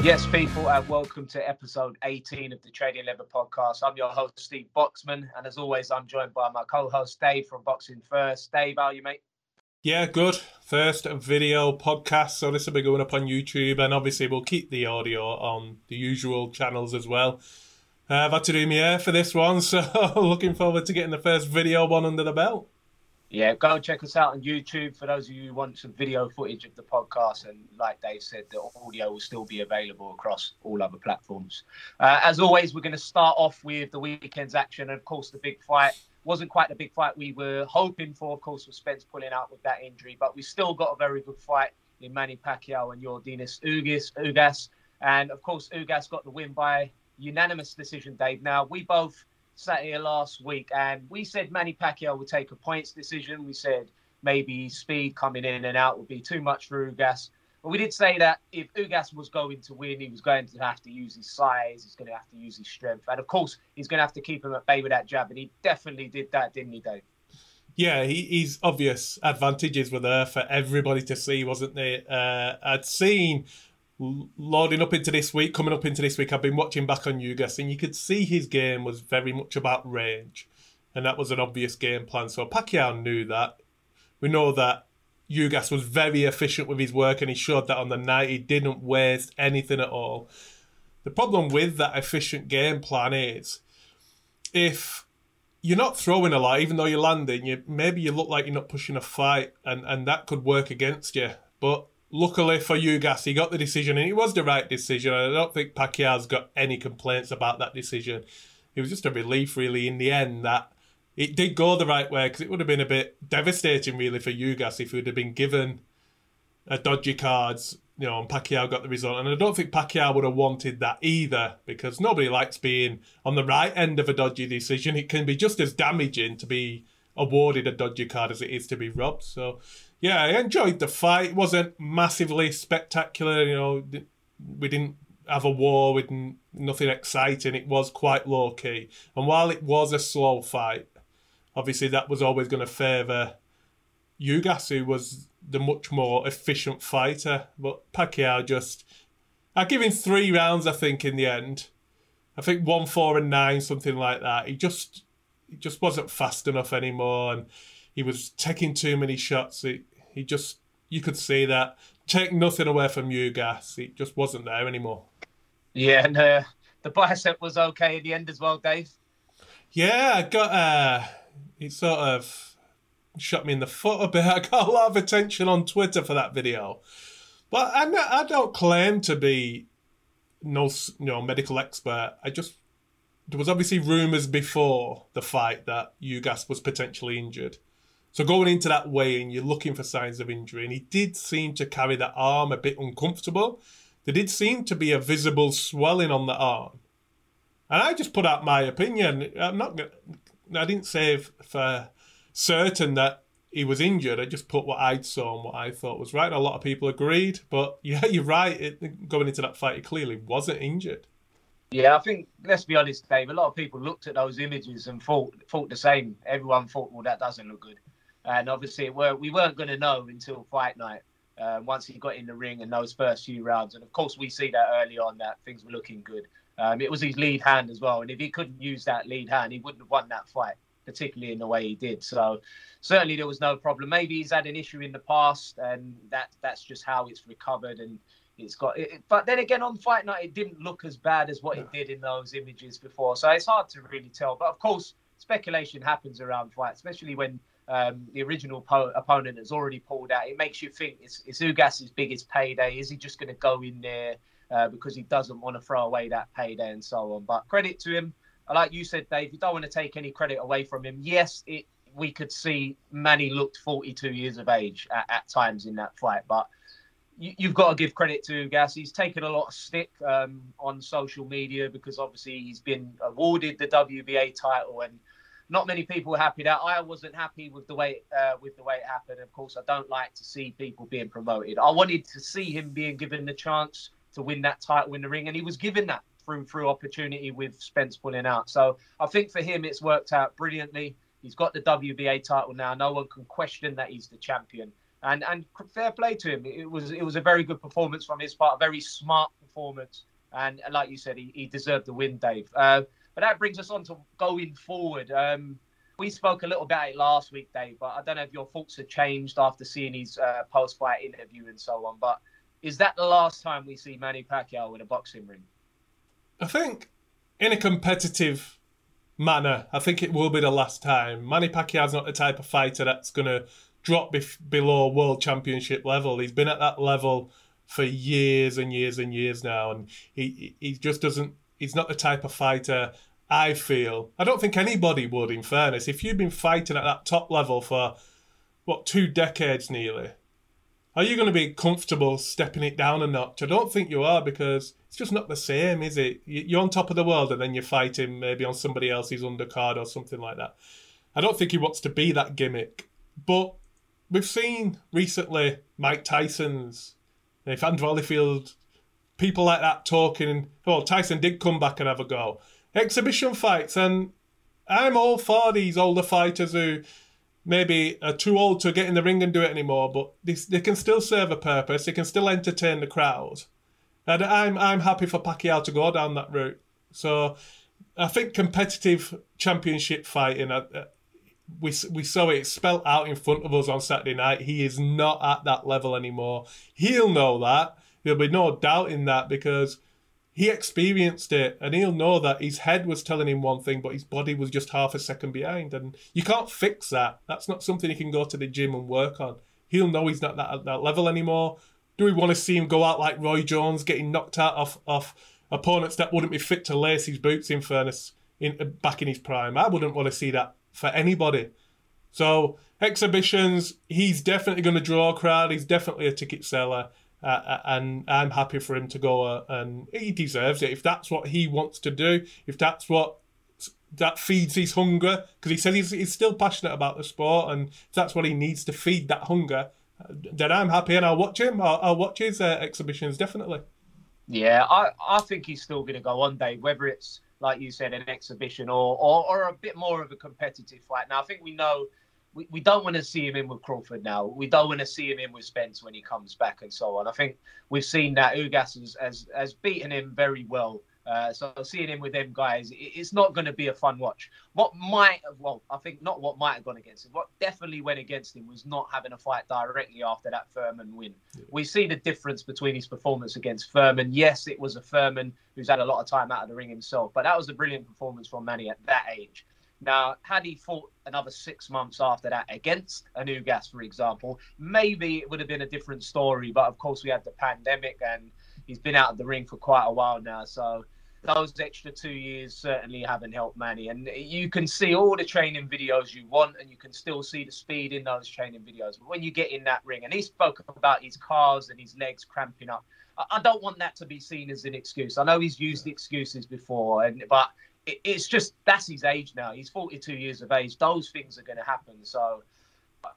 Yes, people, and welcome to episode 18 of the Trading Lever podcast. I'm your host, Steve Boxman, and as always, I'm joined by my co host, Dave from Boxing First. Dave, how are you, mate? Yeah, good. First video podcast, so this will be going up on YouTube, and obviously, we'll keep the audio on the usual channels as well. Uh, I've had to do my hair for this one, so looking forward to getting the first video one under the belt yeah, go check us out on YouTube for those of you who want some video footage of the podcast. And like Dave said, the audio will still be available across all other platforms. Uh, as always, we're going to start off with the weekend's action. And of course, the big fight wasn't quite the big fight we were hoping for, of course, with Spence pulling out with that injury. But we still got a very good fight in Manny Pacquiao and Yordenis Ugas. Ugas. And of course, Ugas got the win by unanimous decision, Dave. Now, we both sat here last week and we said Manny Pacquiao would take a points decision. We said maybe speed coming in and out would be too much for Ugas. But we did say that if Ugas was going to win, he was going to have to use his size, he's going to have to use his strength. And of course, he's going to have to keep him at bay with that jab. And he definitely did that, didn't he, Dave? Yeah, he, his obvious advantages were there for everybody to see, wasn't they? Uh, I'd seen loading up into this week, coming up into this week, I've been watching back on Ugas, and you could see his game was very much about range, and that was an obvious game plan. So Pacquiao knew that. We know that Ugas was very efficient with his work, and he showed that on the night. He didn't waste anything at all. The problem with that efficient game plan is if you're not throwing a lot, even though you're landing, you maybe you look like you're not pushing a fight, and, and that could work against you. But luckily for Ugas, he got the decision, and it was the right decision. I don't think Pacquiao's got any complaints about that decision. It was just a relief, really, in the end that it did go the right way because it would have been a bit devastating, really, for Ugas if he would have been given a dodgy cards, you know, and Pacquiao got the result. And I don't think Pacquiao would have wanted that either because nobody likes being on the right end of a dodgy decision. It can be just as damaging to be awarded a dodgy card as it is to be robbed. So yeah, I enjoyed the fight. It wasn't massively spectacular. You know, we didn't have a war with nothing exciting. It was quite low key. And while it was a slow fight, obviously that was always going to favour Ugas, who was the much more efficient fighter. But Pacquiao just. I give him three rounds, I think, in the end. I think one, four, and nine, something like that. He just, he just wasn't fast enough anymore, and he was taking too many shots. He, he just, you could see that. Take nothing away from Ugas. It just wasn't there anymore. Yeah, and uh, the bicep was okay in the end as well, Dave. Yeah, I got, uh, it sort of shot me in the foot a bit. I got a lot of attention on Twitter for that video. But I, I don't claim to be no you know medical expert. I just there was obviously rumours before the fight that Ugas was potentially injured. So going into that weigh-in, you're looking for signs of injury, and he did seem to carry that arm a bit uncomfortable. There did seem to be a visible swelling on the arm, and I just put out my opinion. I'm not. I didn't say for certain that he was injured. I just put what I saw and what I thought was right. And a lot of people agreed, but yeah, you're right. It, going into that fight, he clearly wasn't injured. Yeah, I think let's be honest, Dave. A lot of people looked at those images and thought thought the same. Everyone thought, well, that doesn't look good and obviously we're, we weren't going to know until fight night. Um, once he got in the ring in those first few rounds, and of course we see that early on that things were looking good. Um, it was his lead hand as well, and if he couldn't use that lead hand, he wouldn't have won that fight, particularly in the way he did. So certainly there was no problem. Maybe he's had an issue in the past, and that that's just how it's recovered and. It's got, it, but then again, on fight night, it didn't look as bad as what it did in those images before. So it's hard to really tell. But of course, speculation happens around fights, especially when um, the original po- opponent has already pulled out. It makes you think it's, it's Ugas's biggest payday. Is he just going to go in there uh, because he doesn't want to throw away that payday and so on? But credit to him. Like you said, Dave, you don't want to take any credit away from him. Yes, it, we could see Manny looked 42 years of age at, at times in that fight, but you, have got to give credit to Ugas. He's taken a lot of stick um, on social media because obviously he's been awarded the WBA title and not many people were happy that I wasn't happy with the way uh, with the way it happened. Of course, I don't like to see people being promoted. I wanted to see him being given the chance to win that title in the ring, and he was given that through through opportunity with Spence pulling out. So I think for him, it's worked out brilliantly. He's got the WBA title now. No one can question that he's the champion. And and fair play to him. It was it was a very good performance from his part. A very smart performance, and like you said, he, he deserved the win, Dave. Uh, but that brings us on to going forward. Um, we spoke a little about it last week, Dave, but I don't know if your thoughts have changed after seeing his uh, post-fight interview and so on. But is that the last time we see Manny Pacquiao in a boxing ring? I think in a competitive manner, I think it will be the last time. Manny Pacquiao's not the type of fighter that's going to drop bef- below world championship level. He's been at that level for years and years and years now, and he he just doesn't. He's not the type of fighter I feel. I don't think anybody would. In fairness, if you've been fighting at that top level for what two decades nearly, are you going to be comfortable stepping it down a notch? I don't think you are because it's just not the same, is it? You're on top of the world and then you're fighting maybe on somebody else's undercard or something like that. I don't think he wants to be that gimmick. But we've seen recently Mike Tyson's, Evander Holyfield, people like that talking. Well, Tyson did come back and have a go. Exhibition fights, and I'm all for these older fighters who maybe are too old to get in the ring and do it anymore, but they, they can still serve a purpose. They can still entertain the crowd. And I'm I'm happy for Pacquiao to go down that route. So I think competitive championship fighting, uh, uh, we we saw it spelt out in front of us on Saturday night. He is not at that level anymore. He'll know that. There'll be no doubt in that because he experienced it and he'll know that his head was telling him one thing but his body was just half a second behind. And you can't fix that. That's not something he can go to the gym and work on. He'll know he's not that at that level anymore. Do we want to see him go out like roy jones getting knocked out off off opponents that wouldn't be fit to lace his boots in fairness in uh, back in his prime? I wouldn't want to see that for anybody. So exhibitions he's definitely going to draw a crowd. He's definitely a ticket seller uh, uh, and I'm happy for him to go uh, and he deserves it if that's what he wants to do. If that's what that feeds his hunger, because he says he's, he's still passionate about the sport, and that's what he needs to feed that hunger, then I'm happy and I'll watch him. I'll, I'll watch his uh, exhibitions definitely. Yeah, I, I think he's still going to go on day, whether it's like you said, an exhibition or, or or a bit more of a competitive fight. Now I think we know we, we don't want to see him in with Crawford now. We don't want to see him in with Spence when he comes back and so on. I think we've seen that Ugas has, has, has beaten him very well. Uh, so seeing him with them guys, it, it's not going to be a fun watch. What might have, well, I think not what might have gone against him. What definitely went against him was not having a fight directly after that Thurman win. Yeah. We see the difference between his performance against Thurman. Yes, it was a Thurman who's had a lot of time out of the ring himself, but that was a brilliant performance from Manny at that age. Now, had he fought another six months after that against a Ugas, for example, maybe it would have been a different story. But of course, we had the pandemic, and he's been out of the ring for quite a while now. So those extra two years certainly haven't helped Manny. And you can see all the training videos you want, and you can still see the speed in those training videos. But when you get in that ring, and he spoke about his calves and his legs cramping up, I don't want that to be seen as an excuse. I know he's used excuses before, and but it's just that's his age now. He's 42 years of age. Those things are going to happen. So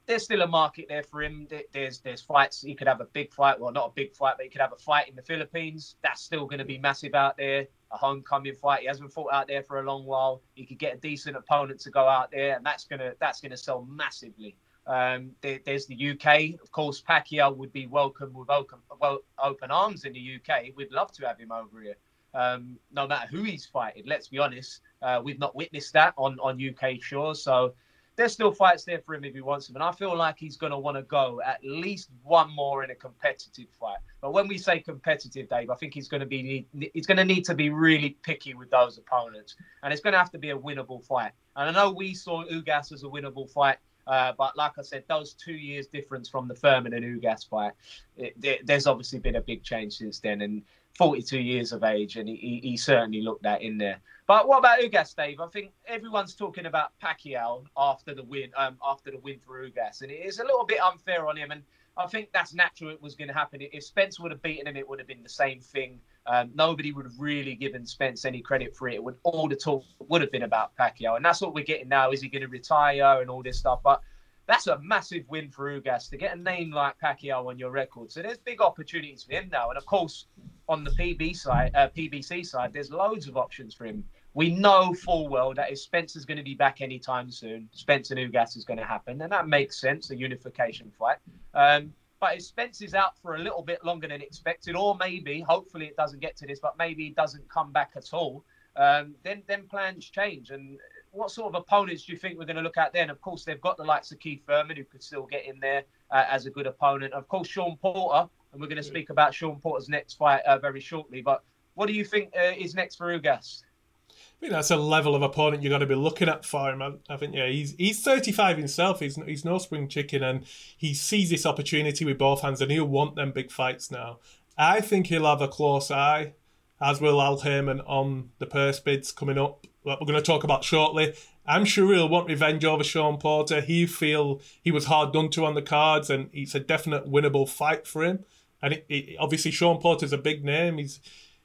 there's still a market there for him. There's there's fights. He could have a big fight. Well, not a big fight, but he could have a fight in the Philippines. That's still going to be massive out there. A homecoming fight. He hasn't fought out there for a long while. He could get a decent opponent to go out there, and that's gonna that's gonna sell massively. Um, there, there's the UK, of course. Pacquiao would be welcome with open, well, open arms in the UK. We'd love to have him over here um, no matter who he's fighting. Let's be honest, uh, we've not witnessed that on on UK shores. So there's still fights there for him if he wants them, and I feel like he's going to want to go at least one more in a competitive fight. But when we say competitive, Dave, I think he's going to be he's going to need to be really picky with those opponents, and it's going to have to be a winnable fight. And I know we saw Ugas as a winnable fight. Uh, but like I said, those two years difference from the Thurman and Ugas fight, it, it, there's obviously been a big change since then. And 42 years of age, and he, he certainly looked that in there. But what about Ugas, Dave? I think everyone's talking about Pacquiao after the win, um, after the win for Ugas, and it is a little bit unfair on him. And I think that's natural. It was going to happen. If Spence would have beaten him, it would have been the same thing. Um, nobody would have really given Spence any credit for it. It would all the talk would have been about Pacquiao, and that's what we're getting now. Is he going to retire and all this stuff? But that's a massive win for Ugas to get a name like Pacquiao on your record. So there's big opportunities for him now, and of course on the PB side, uh, PBC side, there's loads of options for him. We know full well that if Spence's going to be back anytime soon, Spencer and Ugas is going to happen, and that makes sense, a unification fight. Um, But if Spence is out for a little bit longer than expected, or maybe, hopefully, it doesn't get to this, but maybe he doesn't come back at all, um, then then plans change. And what sort of opponents do you think we're going to look at then? Of course, they've got the likes of Keith Thurman, who could still get in there uh, as a good opponent. Of course, Shawn Porter, and we're going to speak about Shawn Porter's next fight uh, very shortly. But what do you think uh, is next for Ugas? I think that's a level of opponent you've got to be looking at for him. I, think, yeah, he's he's 35 himself. He's he's no spring chicken, and he sees this opportunity with both hands, and he'll want them big fights now. I think he'll have a close eye, as will Al Haymon on the purse bids coming up. That we're going to talk about shortly. I'm sure he'll want revenge over Shawn Porter. He feel he was hard done to on the cards, and it's a definite winnable fight for him. And it, it, obviously, Shawn Porter's a big name. He's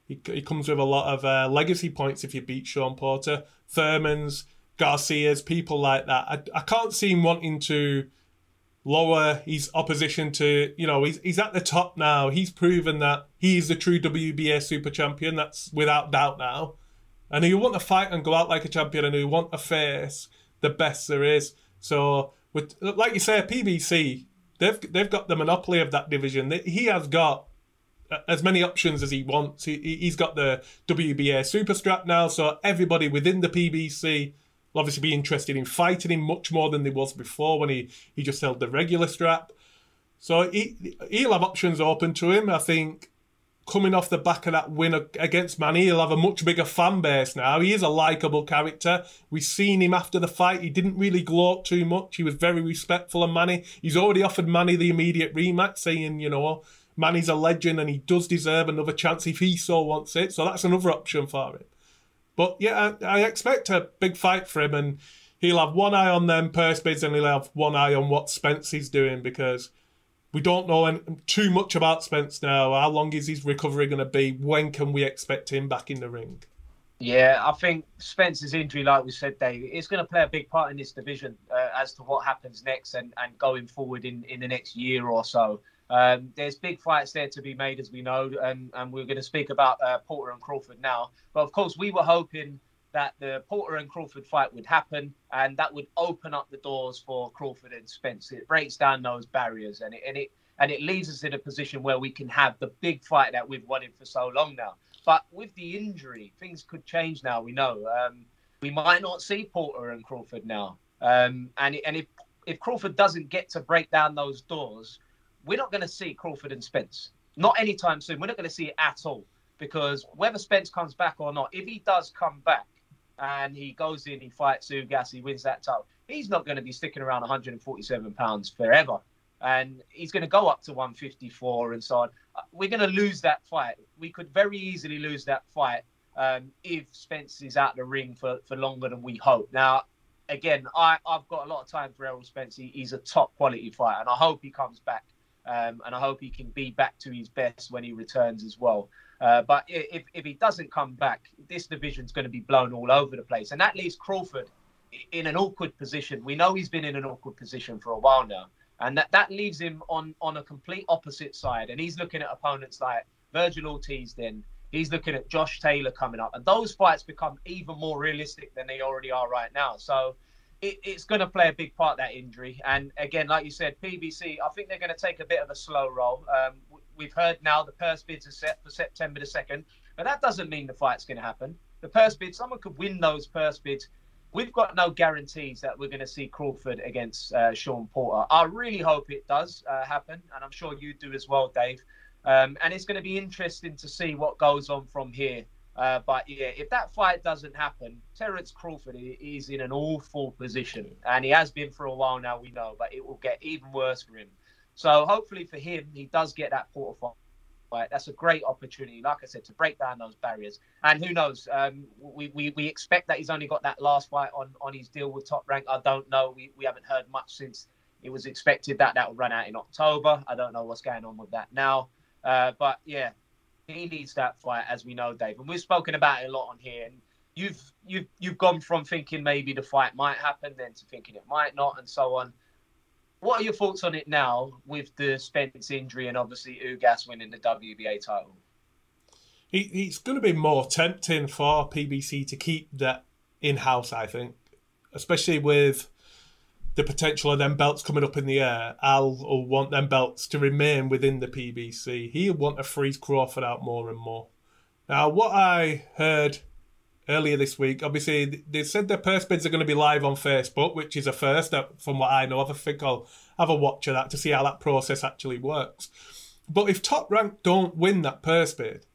he, he comes with a lot of uh, legacy points if you beat Shawn Porter, Thurman's, Garcia's, people like that. I, I can't see him wanting to lower his opposition to, you know, he's, he's at the top now. He's proven that he is the true WBA super champion. That's without doubt now. And he'll want to fight and go out like a champion and he'll want to face the best there is. So, with like you say, PBC, they've, they've got the monopoly of that division. He has got uh, as many options as he wants. He, he's got the WBA super strap now, so everybody within the PBC will obviously be interested in fighting him much more than they was before when he, he just held the regular strap. So he, he'll have options open to him. I think coming off the back of that win against Manny, he'll have a much bigger fan base now. He is a likable character. We've seen him after the fight. He didn't really gloat too much. He was very respectful of Manny. He's already offered Manny the immediate rematch, saying, you know, Manny's a legend and he does deserve another chance if he so wants it. So that's another option for him. But yeah, I, expect a big fight for him and he'll have one eye on them purse bids and he'll have one eye on what Spence is doing because we don't know any, too much about Spence now. How long is his recovery going to be? When can we expect him back in the ring? Yeah, I think Spence's injury, like we said, Dave, is going to play a big part in this division uh, as to what happens next and, and going forward in, in the next year or so. Um, there's big fights there to be made, as we know, and, and we're going to speak about uh, Porter and Crawford now. But of course, we were hoping that the Porter and Crawford fight would happen, and that would open up the doors for Crawford and Spence. It breaks down those barriers, and it and it and it leaves us in a position where we can have the big fight that we've wanted for so long now. But with the injury, things could change now. We know um, we might not see Porter and Crawford now, um, and and if if Crawford doesn't get to break down those doors, we're not going to see Crawford and Spence. Not anytime soon. We're not going to see it at all because whether Spence comes back or not, if he does come back and he goes in, he fights Ugas, he wins that title, he's not going to be sticking around 147 pounds forever. And he's going to go up to 154 and so on. Uh, we're going to lose that fight. We could very easily lose that fight um, if Spence is out of the ring for, for longer than we hope. Now, again, I, I've got a lot of time for Errol Spence. He, he's a top quality fighter, and I hope he comes back um, and I hope he can be back to his best when he returns as well. Uh, but if, if he doesn't come back, this division's going to be blown all over the place. And that leaves Crawford in an awkward position. We know he's been in an awkward position for a while now. And that, that leaves him on, on a complete opposite side. And he's looking at opponents like Vergil Ortiz, then he's looking at Josh Taylor coming up. And those fights become even more realistic than they already are right now. So it, it's going to play a big part that injury. And again, like you said, PBC, I think they're going to take a bit of a slow roll. Um, we've heard now the purse bids are set for September the second, but that doesn't mean the fight's going to happen. The purse bids, someone could win those purse bids. We've got no guarantees that we're going to see Crawford against uh, Shawn Porter. I really hope it does uh, happen, and I'm sure you do as well, Dave. Um, and it's going to be interesting to see what goes on from here. Uh, but yeah, if that fight doesn't happen, Terence Crawford is in an awful position, and he has been for a while now. We know, but it will get even worse for him. So hopefully for him, he does get that Porter fight. That's a great opportunity, like I said, to break down those barriers. And who knows? Um, we, we we expect that he's only got that last fight on on his deal with Top Rank. I don't know. We we haven't heard much since it was expected that that would run out in October. I don't know what's going on with that now. Uh, but yeah, he needs that fight, as we know, Dave. And we've spoken about it a lot on here. And you've you've you've gone from thinking maybe the fight might happen, then to thinking it might not, and so on. What are your thoughts on it now with the Spence injury and obviously Ugas winning the WBA title? it's going to be more tempting for PBC to keep that in house, I think, especially with the potential of them belts coming up in the air, Al will want them belts to remain within the PBC. He'll want to freeze Crawford out more and more. Now, what I heard earlier this week, obviously, they said their purse bids are going to be live on Facebook, which is a first from what I know. I think I'll have a watch of that to see how that process actually works. But if Top Rank don't win that purse bid,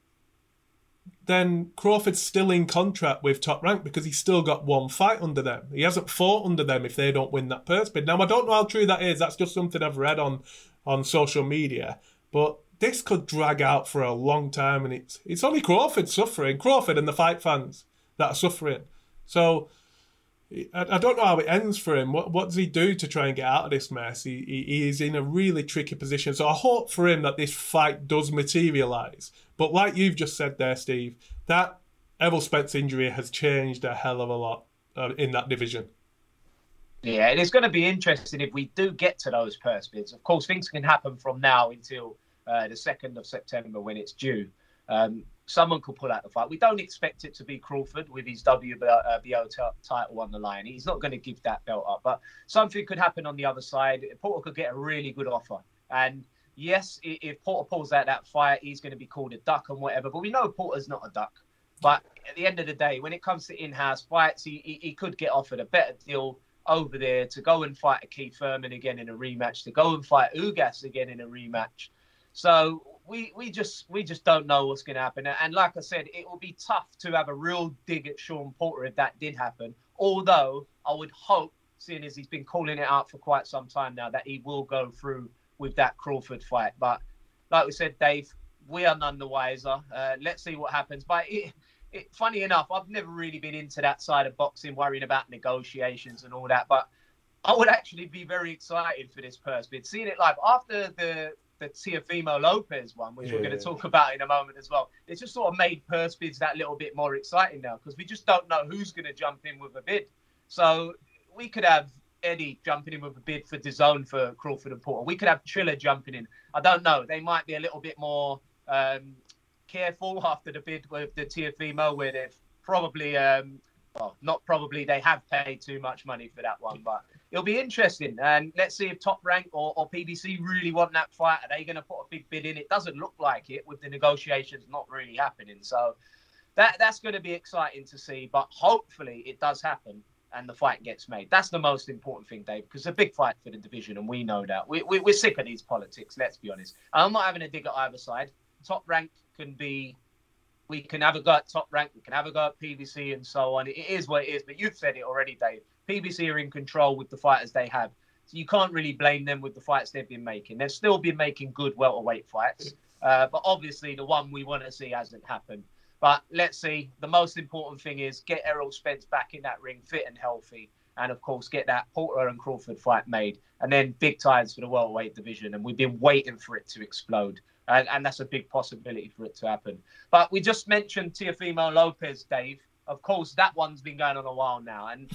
then Crawford's still in contract with Top Rank because he's still got one fight under them. He hasn't fought under them if they don't win that purse bid. Now I don't know how true that is. That's just something I've read on on social media. But this could drag out for a long time, and it's it's only Crawford suffering. Crawford and the fight fans that are suffering. So I, don't know how it ends for him. What what does he do to try and get out of this mess? He, he, is in a really tricky position. So I hope for him that this fight does materialise. But like you've just said there, Steve, that Errol Spence injury has changed a hell of a lot uh, in that division. Yeah, and it's going to be interesting if we do get to those purse bids. Of course, things can happen from now until uh, the 2nd of September when it's due. Um, someone could pull out the fight. We don't expect it to be Crawford with his WBO uh, t- title on the line. He's not going to give that belt up. But something could happen on the other side. Porter could get a really good offer. And yes, if Porter pulls out that fight, he's going to be called a duck and whatever. But we know Porter's not a duck. But at the end of the day, when it comes to in-house fights, he, he, he could get offered a better deal over there to go and fight a Keith Thurman again in a rematch, to go and fight Ugas again in a rematch. So we we just we just don't know what's going to happen. And like I said, it will be tough to have a real dig at Shawn Porter if that did happen. Although I would hope, seeing as he's been calling it out for quite some time now, that he will go through with that Crawford fight. But like we said, Dave, we are none the wiser. Uh, let's see what happens. But it, it, funny enough, I've never really been into that side of boxing, worrying about negotiations and all that. But I would actually be very excited for this purse bid. Seeing it live after the the Teofimo Lopez one, which yeah. we're going to talk about in a moment as well. It's just sort of made purse bids that little bit more exciting now because we just don't know who's going to jump in with a bid. So we could have Eddie jumping in with a bid for DAZN for Crawford and Porter. We could have Triller jumping in. I don't know. They might be a little bit more um, careful after the bid with the Teofimo, where they've probably, um, well, not probably, they have paid too much money for that one, but it'll be interesting. And let's see if Top Rank or, or PBC really want that fight. Are they going to put a big bid in? It doesn't look like it with the negotiations not really happening. So that that's going to be exciting to see. But hopefully it does happen and the fight gets made. That's the most important thing, Dave, because it's a big fight for the division, and we know that. We, we, we're sick of these politics, let's be honest. I'm not having a dig at either side. Top rank can be we can have a go at top rank, we can have a go at PBC and so on. It is what it is, but you've said it already, Dave. PBC are in control with the fighters they have. So you can't really blame them with the fights they've been making. They've still been making good welterweight fights. Uh, but obviously, the one we want to see hasn't happened. But let's see. The most important thing is get Errol Spence back in that ring, fit and healthy. And of course, get that Porter and Crawford fight made. And then big times for the welterweight division. And we've been waiting for it to explode. And, and that's a big possibility for it to happen. But we just mentioned Teofimo Lopez, Dave. Of course, that one's been going on a while now. And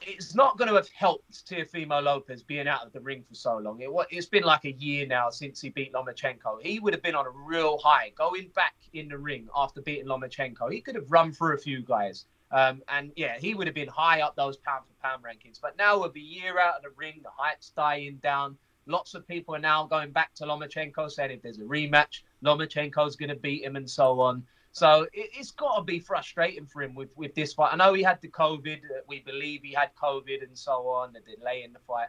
it's not going to have helped Teofimo Lopez being out of the ring for so long. It, it's been like a year now since he beat Lomachenko. He would have been on a real high going back in the ring after beating Lomachenko. He could have run through a few guys. Um, and yeah, he would have been high up those pound for pound rankings. But now with a year out of the ring, the hype's dying down. Lots of people are now going back to Lomachenko, saying if there's a rematch, Lomachenko's going to beat him and so on. So it, has got to be frustrating for him with, with this fight. I know he had the COVID. Uh, we believe he had COVID and so on, the delay in the fight.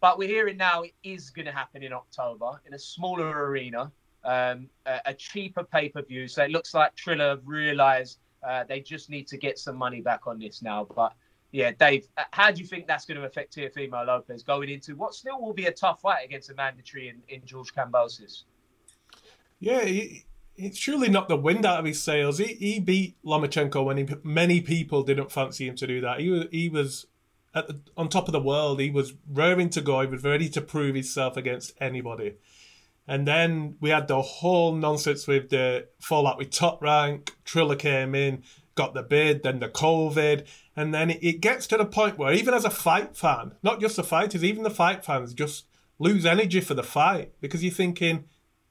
But we're hearing now it is going to happen in October in a smaller arena, um, a, a, cheaper pay per view. So it looks like Triller have realised uh, they just need to get some money back on this now. But yeah, Dave, uh, how do you think that's going to affect Teofimo Lopez going into what still will be a tough fight against a mandatory in, in George Kambosos? Yeah, he, it's surely knocked the wind out of his sails. He, he beat Lomachenko when he, many people didn't fancy him to do that. He was he was the, on top of the world. He was raring to go. He was ready to prove himself against anybody. And then we had the whole nonsense with the fallout with Top Rank. Triller came in, got the bid, then the COVID, and then it, it gets to the point where even as a fight fan, not just the fighters, even the fight fans just lose energy for the fight because you're thinking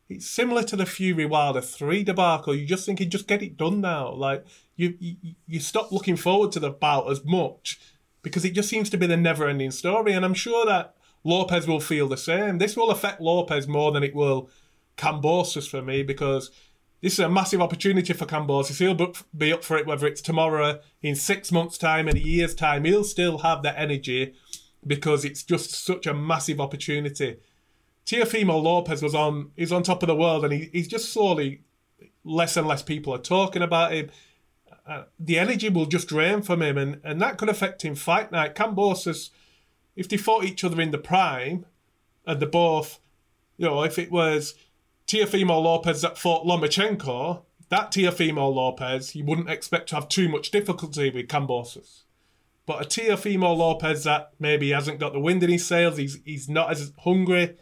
it's similar to the Fury Wilder three debacle. You're just thinking, just get it done now. Like you, you, you stop looking forward to the bout as much because it just seems to be the never ending story. And I'm sure that Lopez will feel the same. This will affect Lopez more than it will Kambosos for me because this is a massive opportunity for Kambosos. He'll be up for it whether it's tomorrow, in six months' time, in a year's time. He'll still have that energy because it's just such a massive opportunity. Teofimo Lopez was on he's on top of the world and he, he's just slowly less and less people are talking about him. Uh, the energy will just drain from him and, and that could affect him fight night. Kambosos, if they fought each other in the prime and they both, you know, if it was Teofimo Lopez that fought Lomachenko, that Teofimo Lopez, you wouldn't expect to have too much difficulty with Kambosos. But a Teofimo Lopez that maybe hasn't got the wind in his sails, he's he's not as hungry.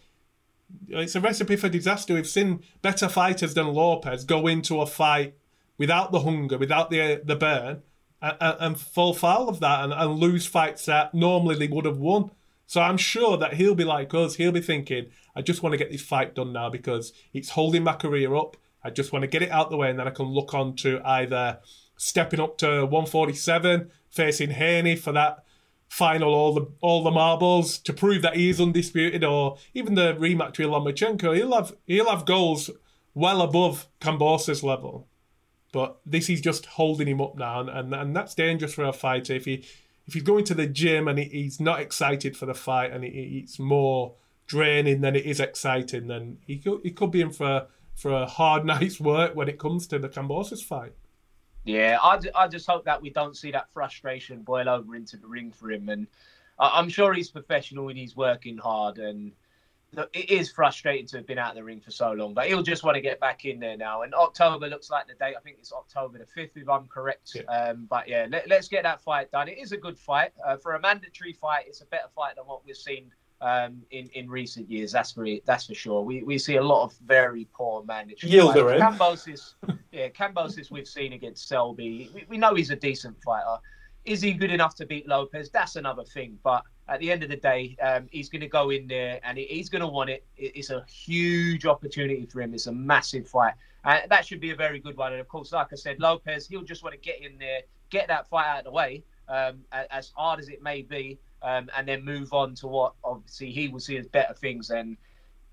It's a recipe for disaster. We've seen better fighters than Lopez go into a fight without the hunger, without the the burn, and, and fall foul of that and, and lose fights that normally they would have won. So I'm sure that he'll be like us. He'll be thinking, I just want to get this fight done now because it's holding my career up. I just want to get it out the way and then I can look on to either stepping up to 147, facing Haney for that final all the all the marbles to prove that he is undisputed, or even the rematch with Lomachenko. He'll have he'll have goals well above Kambosos' level. But this is just holding him up now, and, and, and that's dangerous for a fighter. If he if he's going to the gym and he, he's not excited for the fight, and it's more draining than it is exciting, then he could, he could be in for for a hard night's work when it comes to the Kambosos fight. Yeah, I, I just hope that we don't see that frustration boil over into the ring for him. And I'm sure he's professional and he's working hard. And it is frustrating to have been out of the ring for so long, but he'll just want to get back in there now. And October looks like the date. I think it's October the 5th, if I'm correct. Yeah. Um, but yeah, let, us get that fight done. It is a good fight. Uh, for a mandatory fight, it's a better fight than what we've seen um, in in recent years. That's for that's for sure. We we see a lot of very poor management. Yildirim. Kambosos, yeah, Kambosos we've seen against Selby. We, we know he's a decent fighter. Is he good enough to beat Lopez? That's another thing. But at the end of the day, um, he's going to go in there and he's going to want it. It's a huge opportunity for him. It's a massive fight. And that should be a very good one. And of course, like I said, Lopez, he'll just want to get in there, get that fight out of the way, um, as hard as it may be um, and then move on to what obviously he will see as better things and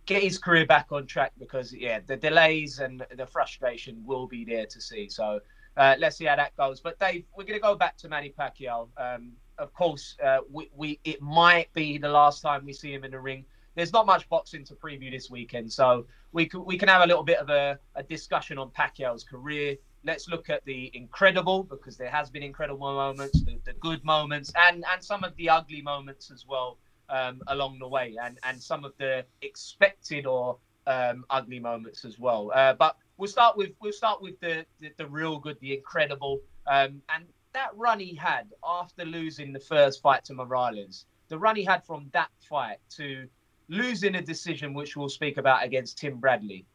get his career back on track because yeah the delays and the frustration will be there to see. So uh, let's see how that goes. But dave we're going to go back to manny pacquiao. Um, of course uh, we, we it might be the last time we see him in the ring. There's not much boxing to preview this weekend so we can we can have a little bit of a, a discussion on pacquiao's career let's look at the incredible because there has been incredible moments, the, the good moments, and and some of the ugly moments as well um, along the way, and and some of the expected or um, ugly moments as well. Uh, but we'll start with we'll start with the the, the real good, the incredible, um, and that run he had after losing the first fight to Morales. The run he had from that fight to losing a decision, which we'll speak about against Tim Bradley,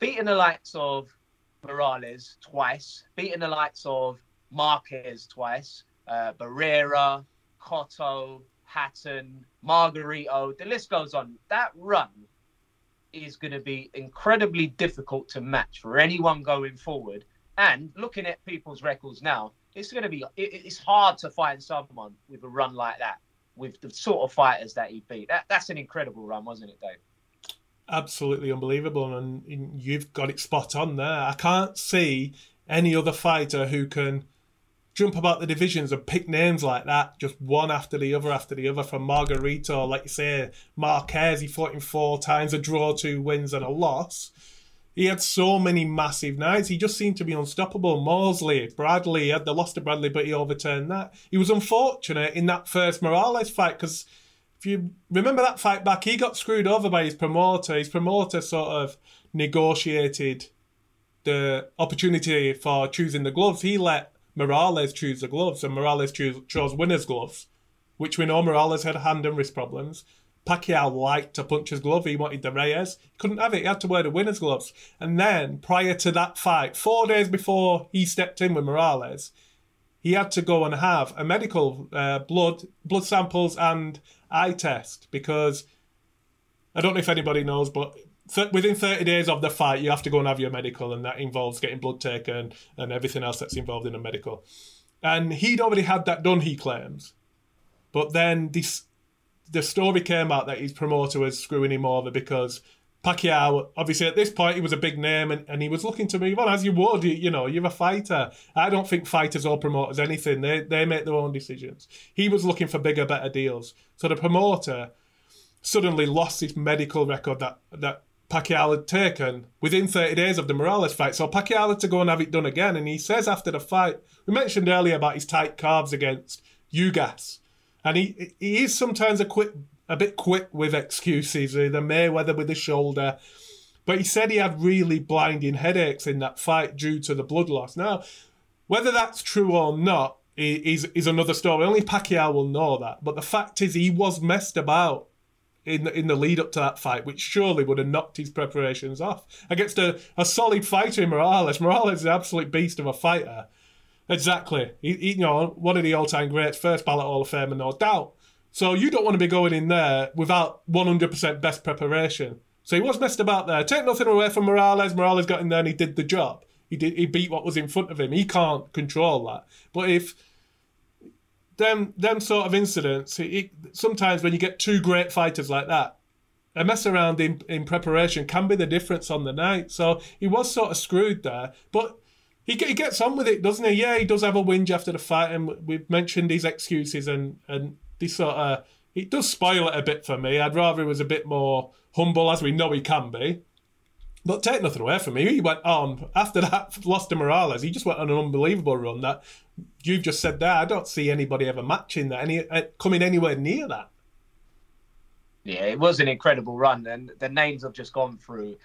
beating the likes of Morales twice, beating the likes of Marquez twice, uh, Barrera, Cotto, Hatton, Margarito. The list goes on. That run is going to be incredibly difficult to match for anyone going forward. And looking at people's records now, it's going to be it's hard to find someone with a run like that with the sort of fighters that he beat. That, that's an incredible run, wasn't it, Dave? Absolutely unbelievable, and you've got it spot on there. I can't see any other fighter who can jump about the divisions and pick names like that, just one after the other after the other. From Margarito, like you say, Marquez, he fought him four times, a draw, two wins, and a loss. He had so many massive nights. He just seemed to be unstoppable. Mosley, Bradley, he had the loss to Bradley, but he overturned that. He was unfortunate in that first Morales fight because if you remember that fight back, he got screwed over by his promoter. His promoter sort of negotiated the opportunity for choosing the gloves. He let Morales choose the gloves, and Morales choose, chose winner's gloves, which we know Morales had hand and wrist problems. Pacquiao liked to punch his glove. He wanted the Reyes. He couldn't have it. He had to wear the winner's gloves. And then, prior to that fight, four days before he stepped in with Morales, he had to go and have a medical uh, blood blood samples and eye test because I don't know if anybody knows, but th- within 30 days of the fight, you have to go and have your medical, and that involves getting blood taken and everything else that's involved in a medical. And he'd already had that done, he claims. But then this the story came out that his promoter was screwing him over because Pacquiao, obviously at this point, he was a big name and, and he was looking to move on, as you would. You, you know, you're a fighter. I don't think fighters or promoters anything. They, they make their own decisions. He was looking for bigger, better deals. So the promoter suddenly lost his medical record that, that Pacquiao had taken within 30 days of the Morales fight. So Pacquiao had to go and have it done again. And he says after the fight, we mentioned earlier about his tight calves against Ugas. And he, he is sometimes a quick a bit quick with excuses, the Mayweather with the shoulder. But he said he had really blinding headaches in that fight due to the blood loss. Now, whether that's true or not is, is another story. Only Pacquiao will know that. But the fact is, he was messed about in the, in the lead up to that fight, which surely would have knocked his preparations off against a, a solid fighter in Morales. Morales is an absolute beast of a fighter. Exactly. He, he, you know, one of the all time greats, first ballot Hall of Famer, no doubt. So you don't want to be going in there without 100% best preparation. So he was messed about there. Take nothing away from Morales. Morales got in there and he did the job. He did. He beat what was in front of him. He can't control that. But if them them sort of incidents, it, sometimes when you get two great fighters like that, a mess around in, in preparation can be the difference on the night. So he was sort of screwed there. But he, he gets on with it, doesn't he? Yeah, he does have a whinge after the fight, and we've mentioned his excuses and and this sort of it does spoil it a bit for me. I'd rather he was a bit more humble, as we know he can be. But take nothing away from me. He went on after that lost to Morales. He just went on an unbelievable run. That you've just said there. I don't see anybody ever matching that, any uh, coming anywhere near that. Yeah, it was an incredible run, and the names have just gone through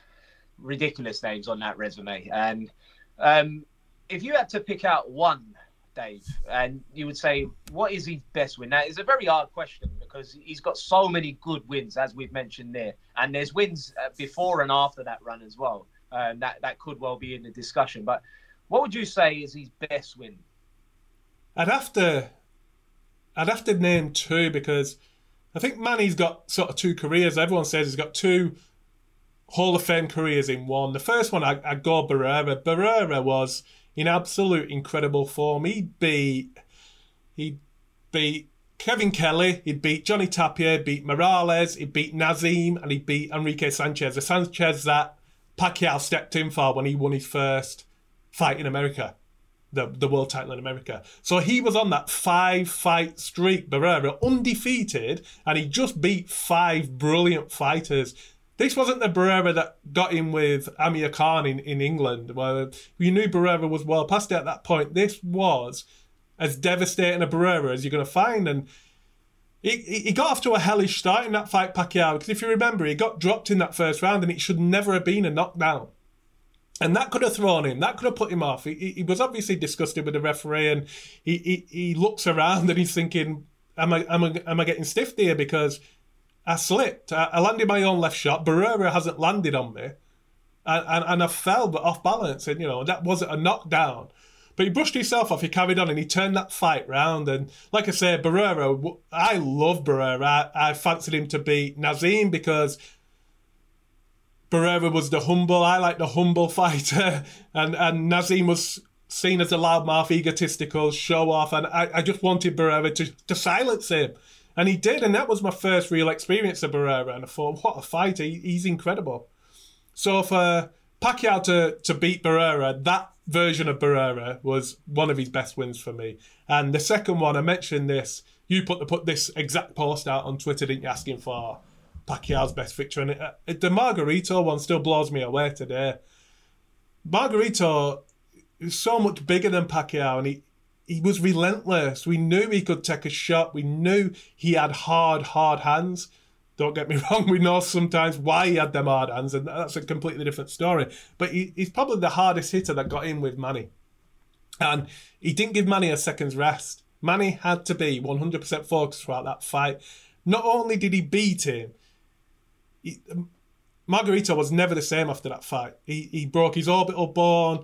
ridiculous names on that resume. And um, if you had to pick out one Dave, and you would say, what is his best win? Now, it's a very hard question because he's got so many good wins, as we've mentioned there, and there's wins uh, before and after that run as well. Um, that that could well be in the discussion. But what would you say is his best win? I'd have to, I'd have to name two because I think Manny's got sort of two careers. Everyone says he's got two Hall of Fame careers in one. The first one, I, I go Barrera. Barrera was in absolute incredible form. He beat he beat Kevin Kelly, he'd beat Johnny Tapia, beat Morales, he'd beat Naseem, and he'd beat Enrique Sanchez. The Sanchez that Pacquiao stepped in for when he won his first fight in America, the, the world title in America. So he was on that five fight streak, Barrera, undefeated, and he just beat five brilliant fighters. This wasn't the Barrera that got in with Amir Khan in, in England, where you knew Barrera was well past it at that point. This was as devastating a Barrera as you're going to find. And he, he got off to a hellish start in that fight, Pacquiao, because if you remember, he got dropped in that first round and it should never have been a knockdown. And that could have thrown him. That could have put him off. He, he was obviously disgusted with the referee, and he, he, he looks around and he's thinking, "Am I am I am I getting stiffed here?" Because I slipped. I, I landed my own left shot. Barrera hasn't landed on me. And, and, and I fell but off balance. And, you know, that wasn't a knockdown. But he brushed himself off, he carried on, and he turned that fight round. And like I say, Barrera, I love Barrera. I, I fancied him to beat Naseem because Barrera was the humble, I like the humble fighter. And, and Naseem was seen as a loudmouth, egotistical, show off. And I, I just wanted Barrera to, to silence him. And he did, and that was my first real experience of Barrera. And I thought, what a fighter! He, he's incredible. So for Pacquiao to, to beat Barrera, that version of Barrera was one of his best wins for me. And the second one, I mentioned this. You put the, put this exact post out on Twitter, didn't you, asking for Pacquiao's best victory? And it, it, the Margarito one still blows me away today. Margarito is so much bigger than Pacquiao, and he he was relentless. We knew he could take a shot. We knew he had hard, hard hands. Don't get me wrong, we know sometimes why he had them hard hands, and that's a completely different story. But he, he's probably the hardest hitter that got in with Manny. And he didn't give Manny a second's rest. Manny had to be 100% focused throughout that fight. Not only did he beat him, he, um, Margarito was never the same after that fight. He, he broke his orbital bone.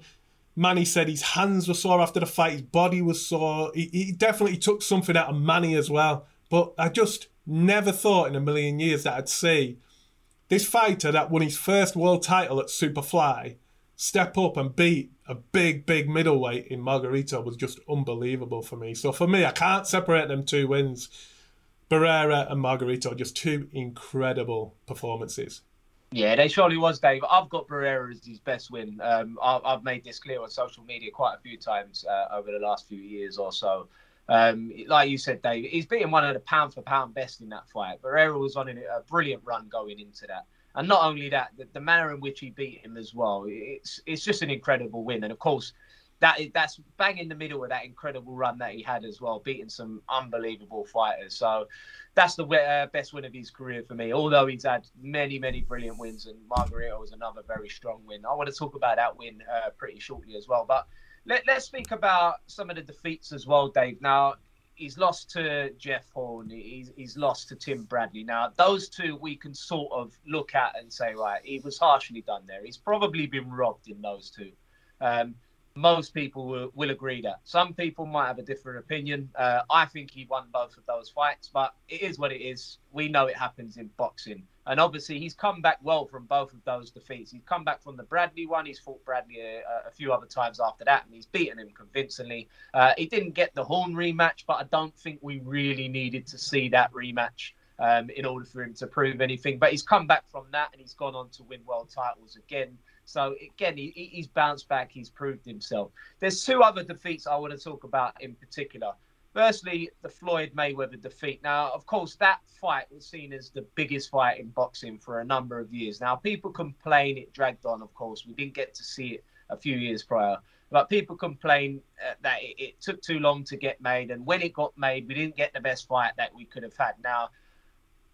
Manny said his hands were sore after the fight, his body was sore. He, he definitely took something out of Manny as well. But I just never thought in a million years that I'd see this fighter that won his first world title at Superfly step up and beat a big, big middleweight in Margarito was just unbelievable for me. So for me, I can't separate them two wins. Barrera and Margarito, just two incredible performances. Yeah, they surely was, Dave. I've got Barrera as his best win. Um, I've, I've, made this clear on social media quite a few times uh, over the last few years or so. Um, like you said, Dave, he's beaten one of the pound for pound best in that fight. Barrera was on a brilliant run going into that. And not only that, the, the manner in which he beat him as well, it's it's just an incredible win. And of course, that that's bang in the middle of that incredible run that he had as well, beating some unbelievable fighters. So that's the uh, best win of his career for me. Although he's had many, many brilliant wins, and Margarito was another very strong win. I want to talk about that win uh, pretty shortly as well. But let, us speak about some of the defeats as well, Dave. Now he's lost to Jeff Horn. He's, he's lost to Tim Bradley. Now, those two we can sort of look at and say, right, he was harshly done there. He's probably been robbed in those two. Um, most people will, will, agree that. Some people might have a different opinion. Uh, I think he won both of those fights, but it is what it is. We know it happens in boxing. And obviously, he's come back well from both of those defeats. He's come back from the Bradley one. He's fought Bradley a, a few other times after that, and he's beaten him convincingly. Uh, he didn't get the Horn rematch, but I don't think we really needed to see that rematch um, in order for him to prove anything. But he's come back from that, and he's gone on to win world titles again. So again, he, he's bounced back. He's proved himself. There's two other defeats I want to talk about in particular. Firstly, the Floyd Mayweather defeat. Now, of course, that fight was seen as the biggest fight in boxing for a number of years. Now, people complain it dragged on, of course. We didn't get to see it a few years prior. But people complain uh, that it, it took too long to get made. And when it got made, we didn't get the best fight that we could have had. Now,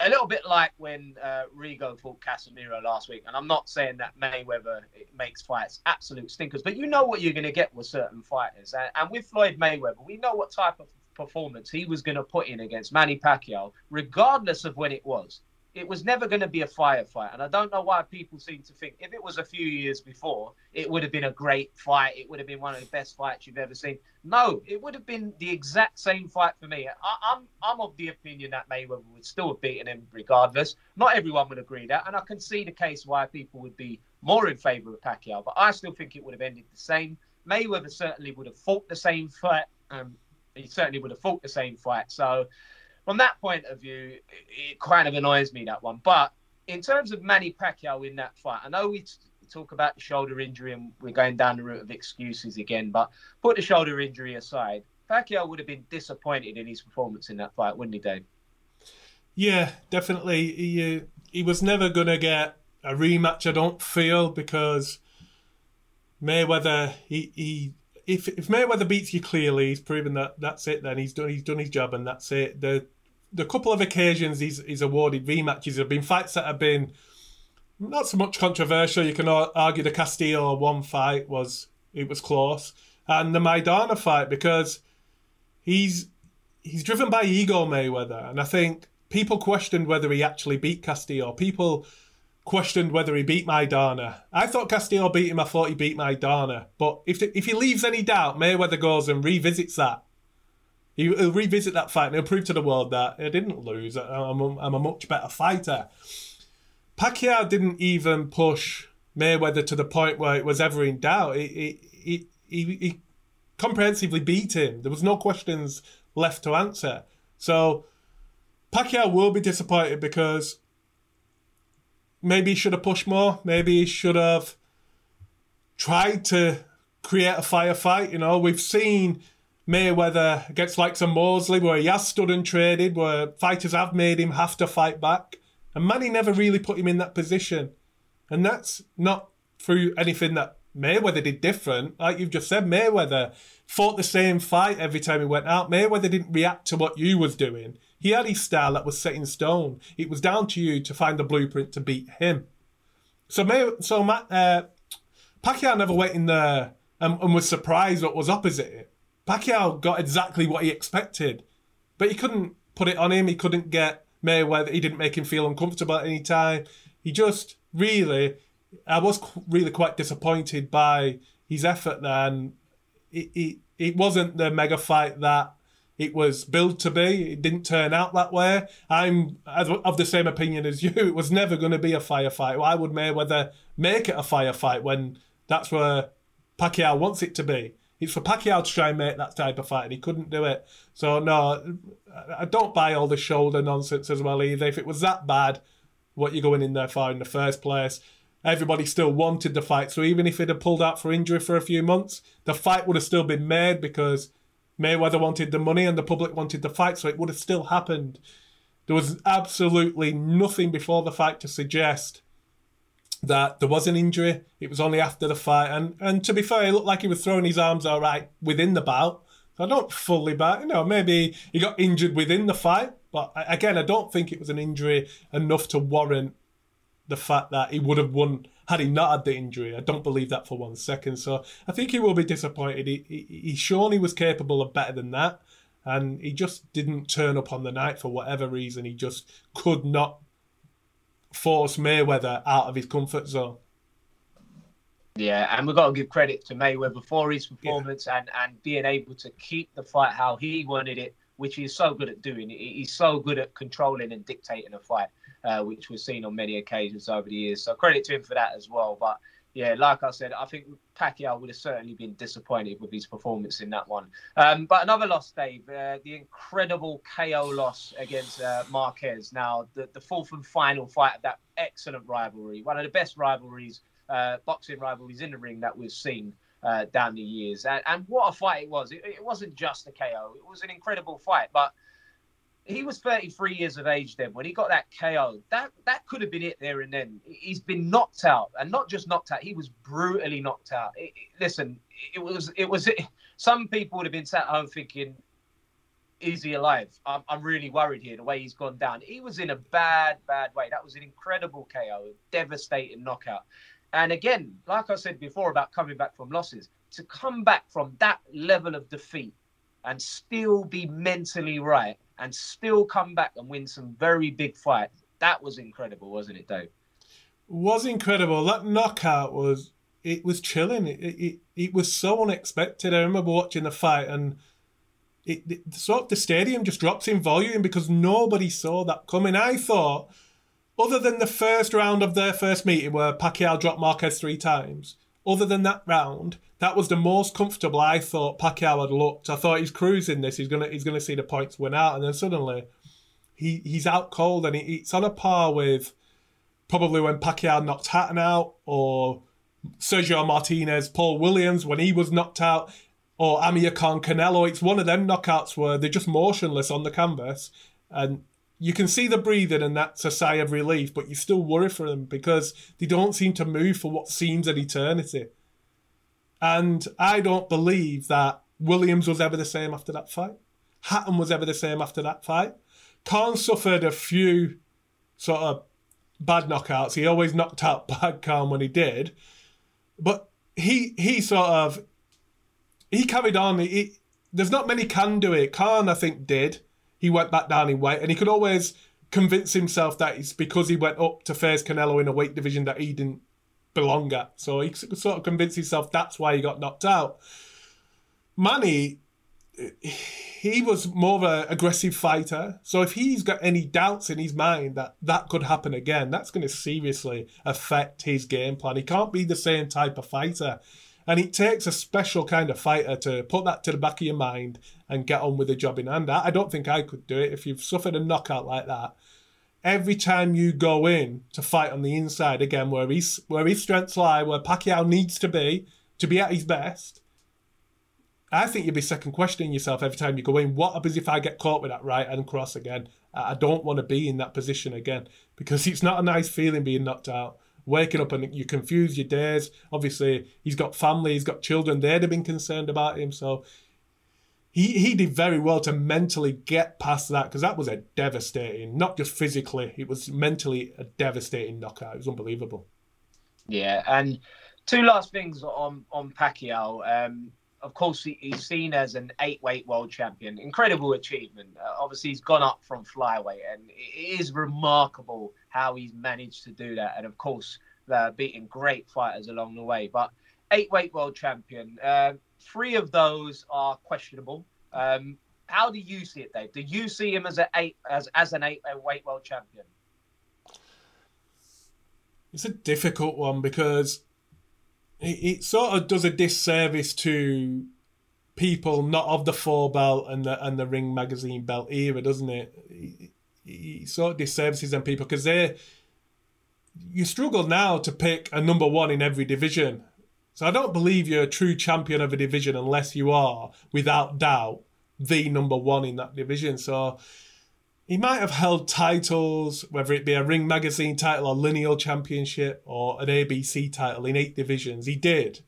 a little bit like when uh, Rigo fought Casimero last week. And I'm not saying that Mayweather makes fights absolute stinkers, but you know what you're going to get with certain fighters. And, and with Floyd Mayweather, we know what type of performance he was going to put in against Manny Pacquiao, regardless of when it was. It was never going to be a firefight. And I don't know why people seem to think if it was a few years before, it would have been a great fight. It would have been one of the best fights you've ever seen. No, it would have been the exact same fight for me. I, am I'm, I'm of the opinion that Mayweather would still have beaten him regardless. Not everyone would agree that. And I can see the case why people would be more in favour of Pacquiao. But I still think it would have ended the same. Mayweather certainly would have fought the same fight. Um, he certainly would have fought the same fight. So, from that point of view, it, kind of annoys me that one. But in terms of Manny Pacquiao in that fight, I know we talk about the shoulder injury and we're going down the route of excuses again, but put the shoulder injury aside, Pacquiao would have been disappointed in his performance in that fight, wouldn't he, Dave? Yeah, definitely. He uh, he was never gonna get a rematch. I don't feel because Mayweather he he if if Mayweather beats you clearly, he's proven that that's it. Then he's done he's done his job, and that's it. The the couple of occasions he's he's awarded rematches have been fights that have been not so much controversial. You can argue the Castillo one fight was it was close, and the Maidana fight because he's he's driven by ego Mayweather, and I think people questioned whether he actually beat Castillo. People questioned whether he beat Maidana. I thought Castillo beat him. I thought he beat Maidana. But if if he leaves any doubt, Mayweather goes and revisits that. He'll revisit that fight and he'll prove to the world that I didn't lose. I'm a, I'm a much better fighter. Pacquiao didn't even push Mayweather to the point where it was ever in doubt. He, he, he, he comprehensively beat him. There was no questions left to answer. So Pacquiao will be disappointed because maybe he should have pushed more. Maybe he should have tried to create a firefight. You know, we've seen Mayweather against like some Mosley where he has stood and traded, where fighters have made him have to fight back. And Manny never really put him in that position. And that's not through anything that Mayweather did different. Like you've just said, Mayweather fought the same fight every time he went out. Mayweather didn't react to what you was doing. He had his style that was set in stone. It was down to you to find the blueprint to beat him. So, so Matt, uh, Pacquiao never went in there and, and was surprised what was opposite it. Pacquiao got exactly what he expected, but he couldn't put it on him. He couldn't get Mayweather. He didn't make him feel uncomfortable at any time. He just really, I was really quite disappointed by his effort there, and it, it, it wasn't the mega fight that it was billed to be. It didn't turn out that way. I'm of the same opinion as you. It was never going to be a firefight. Why would Mayweather make it a firefight when that's where Pacquiao wants it to be? It's for Pacquiao to try and make that type of fight, and he couldn't do it. So no, I don't buy all the shoulder nonsense as well either. If it was that bad, what you're going in there for in the first place? Everybody still wanted the fight, so even if it had pulled out for injury for a few months, the fight would have still been made because Mayweather wanted the money and the public wanted the fight, so it would have still happened. There was absolutely nothing before the fight to suggest that there was an injury. It was only after the fight, and and to be fair, it looked like he was throwing his arms all right within the bout. So I don't fully buy. You know, maybe he got injured within the fight, but again, I don't think it was an injury enough to warrant the fact that he would have won had he not had the injury. I don't believe that for one second. So I think he will be disappointed. He, he, he he was capable of better than that, and he just didn't turn up on the night for whatever reason. He just could not force Mayweather out of his comfort zone. Yeah, and we've got to give credit to Mayweather for his performance yeah. and, and being able to keep the fight how he wanted it, which he's so good at doing. He's so good at controlling and dictating a fight, uh, which we've seen on many occasions over the years. So credit to him for that as well. But yeah, like I said, I think Pacquiao would have certainly been disappointed with his performance in that one. Um, but another loss, Dave, uh, the incredible KO loss against uh, Marquez. Now, the, the fourth and final fight of that excellent rivalry, one of the best rivalries, uh, boxing rivalries in the ring that we've seen uh, down the years. And, and, what a fight it was. It, it wasn't just a KO, it was an incredible fight. But he was 33 years of age then when he got that KO. That that could have been it there and then. He's been knocked out, and not just knocked out. He was brutally knocked out. It, it, listen, it was it was. some people would have been sat home thinking, "Is he alive?" I'm, I'm really worried here. The way he's gone down. He was in a bad bad way. That was an incredible KO, devastating knockout. And again, like I said before about coming back from losses, to come back from that level of defeat and still be mentally right and still come back and win some very big fights. That was incredible, wasn't it, Dave? Was incredible. That knockout was it was chilling. It, it, it was so unexpected. I remember watching the fight and it, it sort of the stadium just drops in volume because nobody saw that coming. I thought, other than the first round of their first meeting where Pacquiao dropped Marquez three times, other than that round, that was the most comfortable I thought Pacquiao had looked. I thought he's cruising this. He's gonna he's gonna see the points win out, and then suddenly he he's out cold, and he, it's on a par with probably when Pacquiao knocked Hatton out, or Sergio Martinez, Paul Williams when he was knocked out, or Amir Khan Canelo. It's one of them knockouts where they're just motionless on the canvas, and you can see the breathing, and that's a sigh of relief. But you still worry for them because they don't seem to move for what seems an eternity. And I don't believe that Williams was ever the same after that fight. Hatton was ever the same after that fight. Khan suffered a few sort of bad knockouts. He always knocked out Bad Khan when he did. But he he sort of he carried on. He, there's not many can do it. Khan, I think, did. He went back down in weight, and he could always convince himself that it's because he went up to face Canelo in a weight division that he didn't belong at. So he could sort of convinced himself that's why he got knocked out. Manny, he was more of an aggressive fighter. So if he's got any doubts in his mind that that could happen again, that's going to seriously affect his game plan. He can't be the same type of fighter. And it takes a special kind of fighter to put that to the back of your mind and get on with the job in hand. I don't think I could do it. If you've suffered a knockout like that, every time you go in to fight on the inside again, where his where his strengths lie, where Pacquiao needs to be to be at his best, I think you'd be second questioning yourself every time you go in. What happens if I get caught with that right hand cross again? I don't want to be in that position again because it's not a nice feeling being knocked out. Waking up and you confuse your days. Obviously, he's got family, he's got children. They'd have been concerned about him. So he he did very well to mentally get past that because that was a devastating, not just physically, it was mentally a devastating knockout. It was unbelievable. Yeah, and two last things on on Pacquiao. Um, of course, he's seen as an eight-weight world champion. Incredible achievement. Uh, obviously, he's gone up from flyweight, and it is remarkable how he's managed to do that. And of course, uh, beating great fighters along the way. But eight-weight world champion. Uh, Three of those are questionable. Um, how do you see it, Dave? Do you see him as an eight as as an eight weight world champion? It's a difficult one because it, it sort of does a disservice to people not of the four belt and the and the ring magazine belt era, doesn't it? He sort of disservices them people because they you struggle now to pick a number one in every division. So I don't believe you're a true champion of a division unless you are, without doubt, the number one in that division. So he might have held titles, whether it be a Ring Magazine title or Lineal Championship or an ABC title in eight divisions. He did.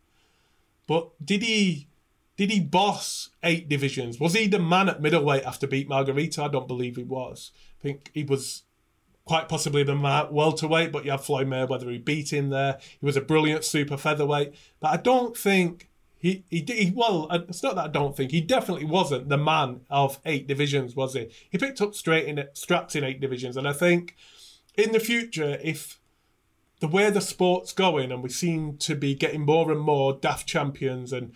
But did he did he boss eight divisions? Was he the man at middleweight after beat Margarito? I don't believe he was. I think he was quite possibly the welterweight, but you have Floyd Mayweather who beat him there. He was a brilliant super featherweight, but I don't think he he, he well. Uh, it's not that I don't think he definitely wasn't the man of eight divisions, was he? He picked up straight in straps in eight divisions, and I think in the future, if the way the sport's going, and we seem to be getting more and more daft champions and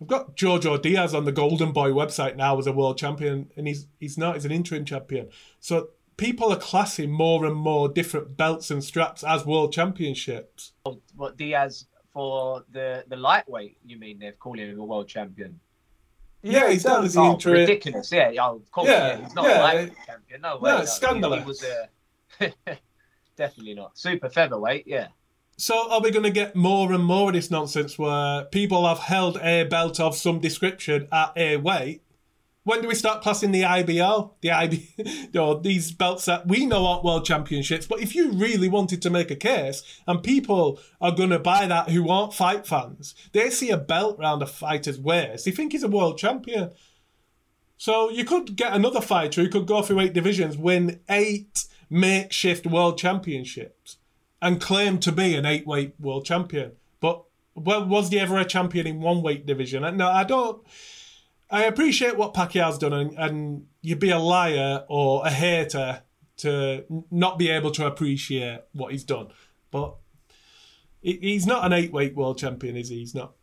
We've got Jojo Diaz on the Golden Boy website now as a world champion, and he's he's not. He's an interim champion. So people are classing more and more different belts and straps as world championships. What Diaz for the the lightweight? You mean they're calling him a world champion? Yeah, he's as the oh, interim. Ridiculous. Yeah, oh, of course. Yeah, yeah he's not yeah, a lightweight champion. No way. No, it's scandalous. He, was a definitely not super featherweight. Yeah. So are we going to get more and more of this nonsense where people have held a belt of some description at a weight when do we start classing the IBO? The IB, you know, these belts that we know aren't world championships. But if you really wanted to make a case, and people are going to buy that who aren't fight fans, they see a belt around a fighter's waist, they think he's a world champion. So you could get another fighter who could go through eight divisions, win eight makeshift world championships, and claim to be an eight weight world champion. But well, was he ever a champion in one weight division? No, I don't. I appreciate what Pacquiao's done, and, and you'd be a liar or a hater to not be able to appreciate what he's done. But he's not an eight weight world champion, is he? He's not.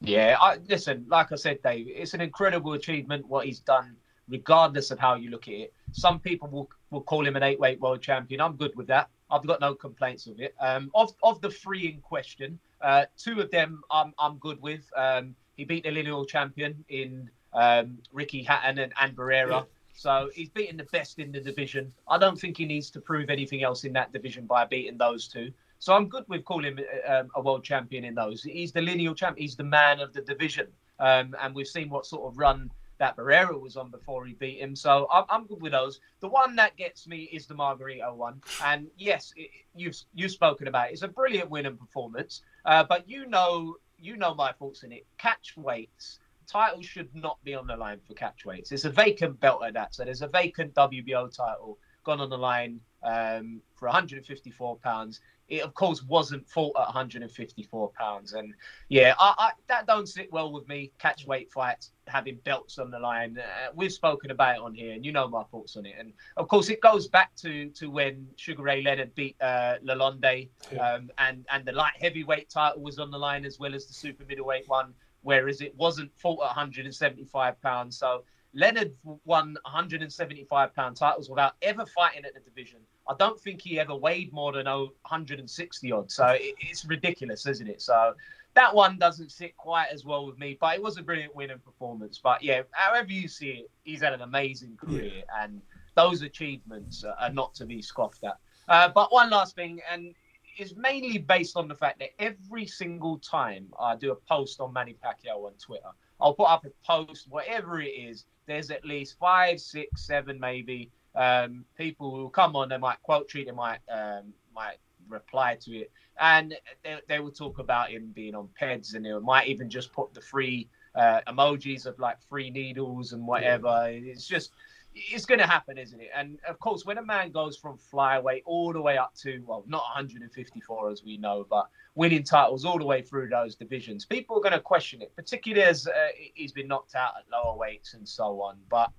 Yeah, I, listen, like I said, Dave, it's an incredible achievement what he's done, regardless of how you look at it. Some people will, will call him an eight weight world champion. I'm good with that. I've got no complaints of it. Um, of of the three in question, uh, two of them I'm I'm good with. Um, he beat the lineal champion in um, Ricky Hatton and, and Barrera. So he's beaten the best in the division. I don't think he needs to prove anything else in that division by beating those two. So I'm good with calling him um, a world champion in those. He's the lineal champ. He's the man of the division. Um, and we've seen what sort of run that Barrera was on before he beat him. So I'm, I'm good with those. The one that gets me is the Margarito one. And yes, it, you've you've spoken about it. It's a brilliant win and performance. Uh, but you know you know my thoughts on it. Catch weights. Titles should not be on the line for catch weights. It's a vacant belt at that. So there's a vacant WBO title gone on the line um, for 154 pounds. It of course wasn't fought at 154 pounds, and yeah, I, I, that don't sit well with me. Catch weight fights having belts on the line. Uh, we've spoken about it on here, and you know my thoughts on it. And of course, it goes back to to when Sugar Ray Leonard beat uh, Lalonde, yeah. um, and and the light heavyweight title was on the line as well as the super middleweight one, whereas it wasn't fought at 175 pounds. So Leonard won 175 pound titles without ever fighting at the division. I don't think he ever weighed more than 160 odd. So it's ridiculous, isn't it? So that one doesn't sit quite as well with me, but it was a brilliant win and performance. But yeah, however you see it, he's had an amazing career, yeah. and those achievements are not to be scoffed at. Uh, but one last thing, and it's mainly based on the fact that every single time I do a post on Manny Pacquiao on Twitter, I'll put up a post, whatever it is. There's at least five, six, seven, maybe um, people who come on. They might quote tweet, they might um, might reply to it, and they, they will talk about him being on PEDs, and they might even just put the free uh, emojis of like free needles and whatever. Yeah. It's just it's going to happen, isn't it? And of course, when a man goes from flyweight all the way up to well, not 154 as we know, but winning titles all the way through those divisions, people are going to question it, particularly as uh, he's been knocked out at lower weights and so on. But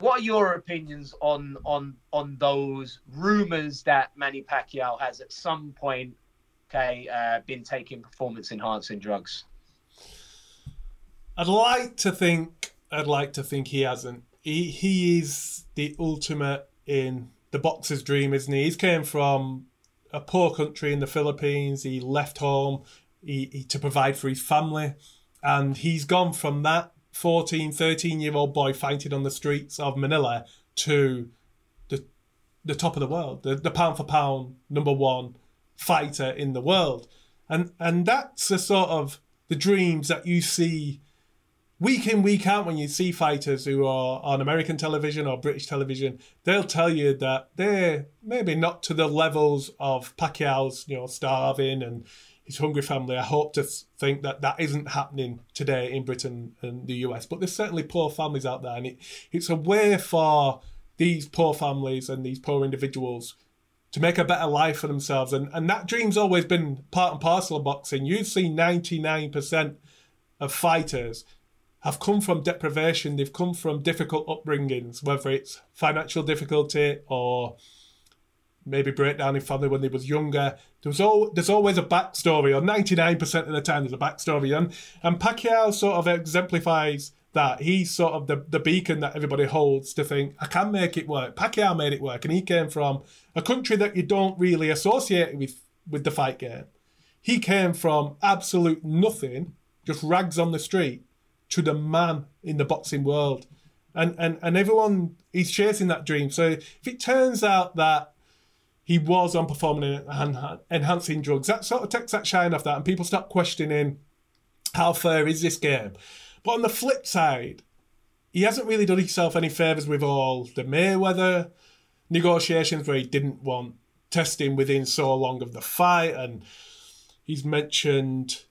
what are your opinions on on on those rumors that Manny Pacquiao has at some point, okay, uh, been taking performance enhancing drugs? I'd like to think I'd like to think he hasn't he he is the ultimate in the boxer's dream, isn't he? He's came from a poor country in the Philippines. He left home he, he, to provide for his family. And he's gone from that 14, 13 year old boy fighting on the streets of Manila to the the top of the world, the, the pound for pound number one fighter in the world. And and that's the sort of the dreams that you see week in, week out when you see fighters who are on American television or British television, they'll tell you that they're maybe not to the levels of Pacquiao's, you know, starving and his hungry family. I hope to think that that isn't happening today in Britain and the US, but there's certainly poor families out there, and it, it's a way for these poor families and these poor individuals to make a better life for themselves. And, and that dream's always been part and parcel of boxing. You see 99% of fighters have come from deprivation, they've come from difficult upbringings, whether it's financial difficulty or maybe breakdown in family when they was younger. There's all there's always a backstory, or 99% of the time there's a backstory. And and Pacquiao sort of exemplifies that. He's sort of the, the beacon that everybody holds to think, I can make it work. Pacquiao made it work, and he came from a country that you don't really associate with with the fight game. He came from absolute nothing, just rags on the street, to the man in the boxing world. And, and, and everyone is chasing that dream. So if it turns out that he was on performing and enhancing drugs, that sort of takes that shine off that, and people start questioning how fair is this game. But on the flip side, he hasn't really done himself any favours with all the Mayweather negotiations where he didn't want testing within so long of the fight, and he's mentioned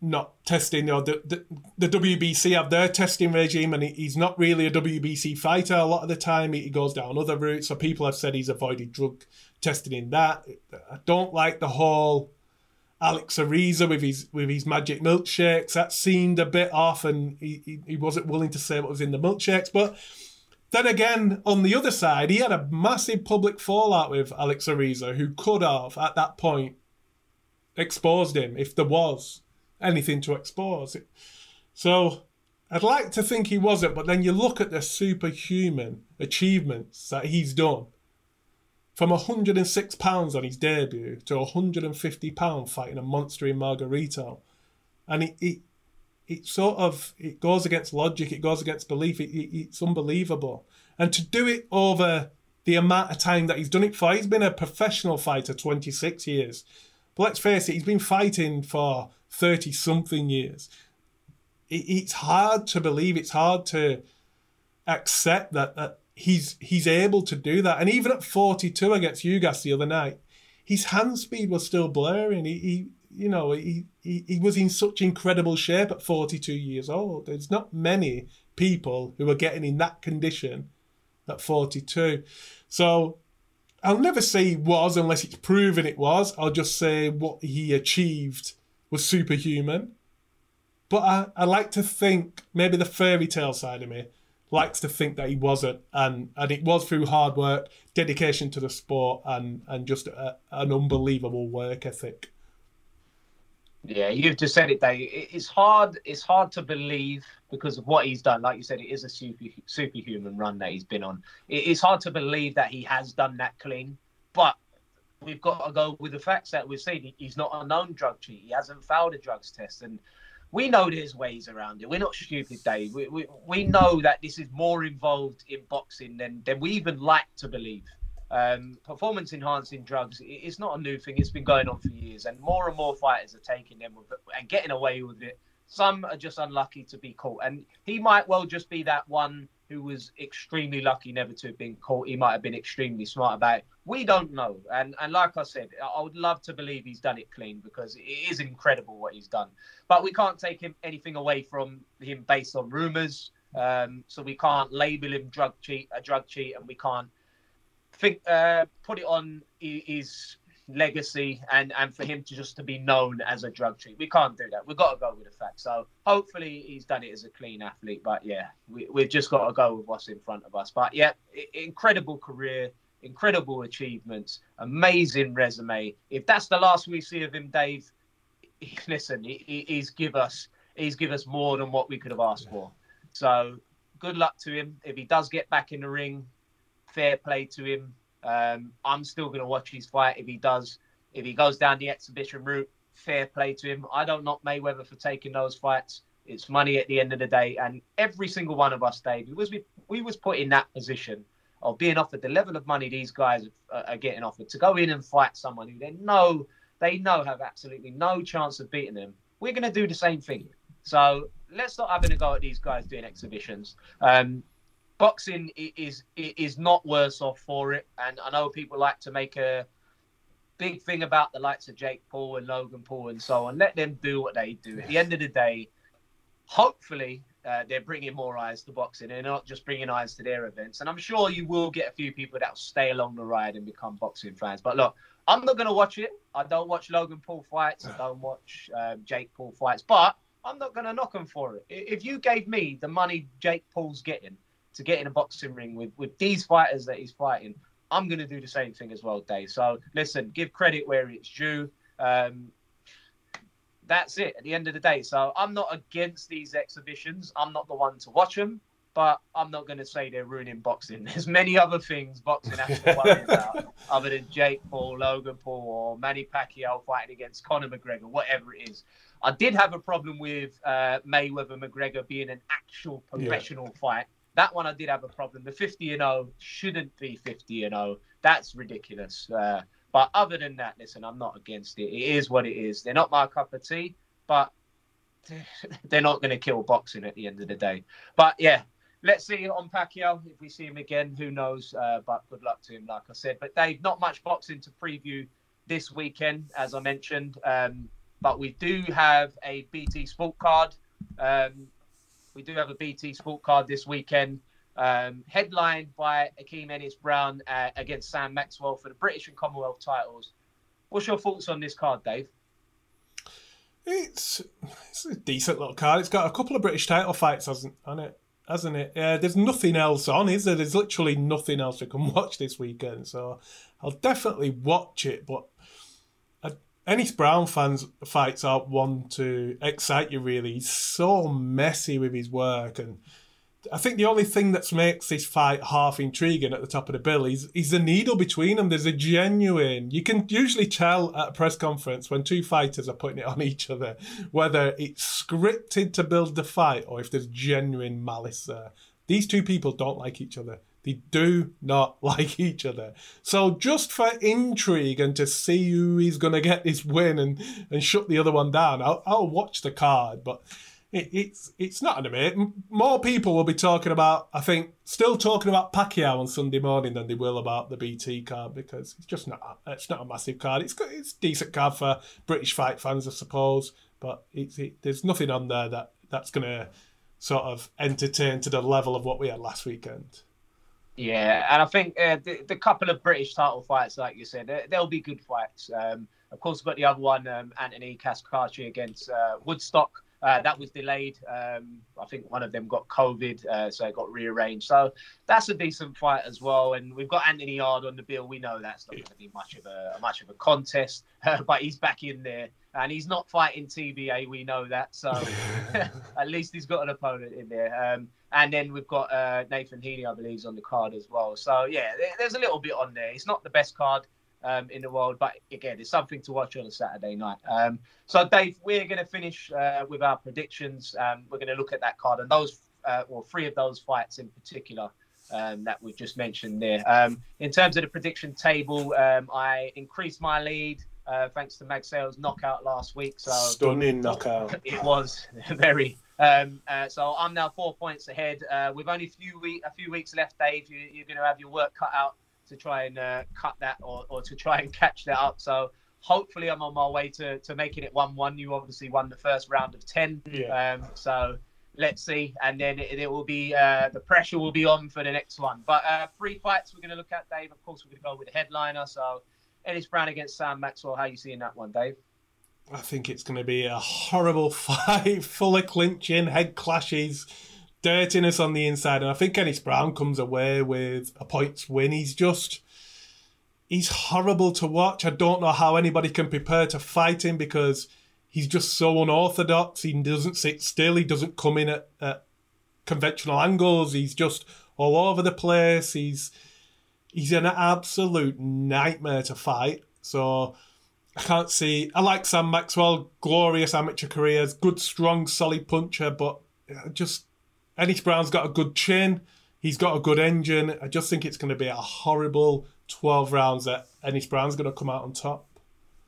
not testing. Know, the, the, the WBC have their testing regime, and he's not really a WBC fighter. A lot of the time, he, he goes down other routes. So people have said he's avoided drug testing in that. I don't like the whole Alex Ariza with his with his magic milkshakes. That seemed a bit off, and he, he, he wasn't willing to say what was in the milkshakes. But then again, on the other side, he had a massive public fallout with Alex Ariza, who could have at that point exposed him if there was anything to expose. So I'd like to think he wasn't, but then you look at the superhuman achievements that he's done. From 106 pounds on his debut to 150 pound fighting a monster in Margarito, and it, it it sort of it goes against logic, it goes against belief. It, it, it's unbelievable, and to do it over the amount of time that he's done it for, he's been a professional fighter 26 years. But let's face it, he's been fighting for 30 something years. It, it's hard to believe, it's hard to accept that, that he's he's able to do that. And even at 42 against Ugas the other night, his hand speed was still blurring. He, he you know, he, he, he was in such incredible shape at 42 years old. There's not many people who are getting in that condition at 42. So I'll never say he was unless it's proven it was. I'll just say what he achieved was superhuman. But I, I like to think maybe the fairy tale side of me likes to think that he wasn't, and and it was through hard work, dedication to the sport, and and just a, an unbelievable work ethic. Yeah, you've just said it, Dave. It's hard. It's hard to believe because of what he's done. Like you said, it is a super superhuman run that he's been on. It's hard to believe that he has done that clean, but we've got to go with the facts that we've seen. He's not a known drug cheat. He hasn't failed a drugs test, and we know there's ways around it. We're not stupid, Dave. We, we, we know that this is more involved in boxing than, than we even like to believe. Um, performance enhancing drugs, it's not a new thing. It's been going on for years, and more and more fighters are taking them and getting away with it. Some are just unlucky to be caught, and he might well just be that one who was extremely lucky never to have been caught. He might have been extremely smart about it. We don't know. And and like I said, I would love to believe he's done it clean because it is incredible what he's done. But we can't take him anything away from him based on rumours. Um, so we can't label him drug cheat a drug cheat, and we can't think uh, put it on his legacy and and for him to just to be known as a drug cheat. We can't do that. We've got to go with the facts. So hopefully he's done it as a clean athlete. But yeah, we, we've just got to go with what's in front of us. But yeah, incredible career, incredible achievements, amazing resume. If that's the last we see of him, Dave, listen, he, he's give us he's give us more than what we could have asked for. So good luck to him. If he does get back in the ring, fair play to him um, I'm still going to watch his fight if he does. If he goes down the exhibition route, fair play to him. I don't knock Mayweather for taking those fights. It's money at the end of the day, and every single one of us, Dave, was we, we was put in that position of being offered the level of money these guys are, are getting offered to go in and fight someone who they know they know have absolutely no chance of beating them. We're going to do the same thing. So let's stop having a go at these guys doing exhibitions. Um, boxing is is not worse off for it, and I know people like to make a big thing about the likes of Jake Paul and Logan Paul and so on. Let them do what they do. At the end of the day, hopefully uh, they're bringing more eyes to boxing. They're not just bringing eyes to their events. And I'm sure you will get a few people that will stay along the ride and become boxing fans. But look, I'm not going to watch it. I don't watch Logan Paul fights. I don't watch um, Jake Paul fights. But I'm not going to knock him for it. If you gave me the money Jake Paul's getting to get in a boxing ring with, with these fighters that he's fighting, I'm going to do the same thing as well, Dave. So listen, give credit where it's due. Um, that's it at the end of the day. So I'm not against these exhibitions. I'm not the one to watch them, but I'm not going to say they're ruining boxing. There's many other things boxing has to worry about other than Jake Paul, Logan Paul, or Manny Pacquiao fighting against Conor McGregor, whatever it is. I did have a problem with uh, Mayweather McGregor being an actual professional yeah. fight. That one I did have a problem. The 50 and 0 shouldn't be 50 and 0. That's ridiculous. Uh, but other than that, listen, I'm not against it. It is what it is. They're not my cup of tea, but they're not going to kill boxing at the end of the day. But yeah, let's see on Pacquiao. If we see him again, who knows? Uh, but good luck to him, like I said. But Dave, not much boxing to preview this weekend, as I mentioned. Um, but we do have a BT Sport card. Um, we do have a BT Sport card this weekend um, headlined by Akeem Ennis Brown uh, against Sam Maxwell for the British and Commonwealth titles. What's your thoughts on this card, Dave? It's it's a decent little card. It's got a couple of British title fights, hasn't on it? Hasn't it? Yeah, there's nothing else on, is there? There's literally nothing else you can watch this weekend, so I'll definitely watch it. But uh, Ennis Brown fans fights aren't one to excite you really. He's so messy with his work and I think the only thing that makes this fight half intriguing at the top of the bill is is the needle between them. There's a genuine. You can usually tell at a press conference when two fighters are putting it on each other whether it's scripted to build the fight or if there's genuine malice there. These two people don't like each other. They do not like each other. So just for intrigue and to see who is going to get this win and, and shut the other one down, I'll, I'll watch the card. But it, it's it's not an debate. More people will be talking about, I think, still talking about Pacquiao on Sunday morning than they will about the BT card because it's just not it's not a massive card. It's it's decent card for British fight fans, I suppose, but it's it, there's nothing on there that that's going to sort of entertain to the level of what we had last weekend. Yeah, and I think uh, the, the couple of British title fights, like you said, they'll be good fights. Um, of course, we've got the other one, um, Anthony Cacace against uh, Woodstock. Uh, that was delayed. Um, I think one of them got COVID, uh, so it got rearranged. So that's a decent fight as well. And we've got Anthony Yarde on the bill. We know that's not going to be much of a much of a contest, but he's back in there, and he's not fighting TBA. We know that. So at least he's got an opponent in there. And then we've got uh, Nathan Heaney, I believe, is on the card as well. So yeah, there's a little bit on there. It's not the best card um, in the world. But again, it's something to watch on a Saturday night. Um, so, Dave, we're going to finish uh, with our predictions. Um, we're going to look at that card and those, uh, well, three of those fights in particular. Um, that we've just mentioned there. Um, in terms of the prediction table, um, I increased my lead uh, thanks to Magsayo's knockout last week. So stunning knockout. It was very. Um, uh, so I'm now four points ahead. Uh, with only a few week, a few weeks left, Dave, you, are going to have your work cut out to try and uh, cut that or, or to try and catch that up. So hopefully I'm on my way to, to making it 1 1. You obviously won the first round of 10. Yeah. Um, so let's see. And then it, it will be, uh, the pressure will be on for the next one. But uh, three fights we're going to look at, Dave. Of course, we're going to go with the headliner. So Ennis Brown against Sam Maxwell. How you seeing that one, Dave? I think it's going to be a horrible fight, full of clinching, head clashes dirtiness on the inside. And I think Ennis Brown comes away with a points win. He's just he's horrible to watch. I don't know how anybody can prepare to fight him because he's just so unorthodox. He doesn't sit still. He doesn't come in at, at conventional angles. He's just all over the place. He's he's an absolute nightmare to fight. So I can't see. I like Sam Maxwell, glorious amateur careers, good, strong, solid puncher, but just Ennis Brown's got a good chin. He's got a good engine. I just think it's going to be a horrible 12 rounds that Ennis Brown's going to come out on top.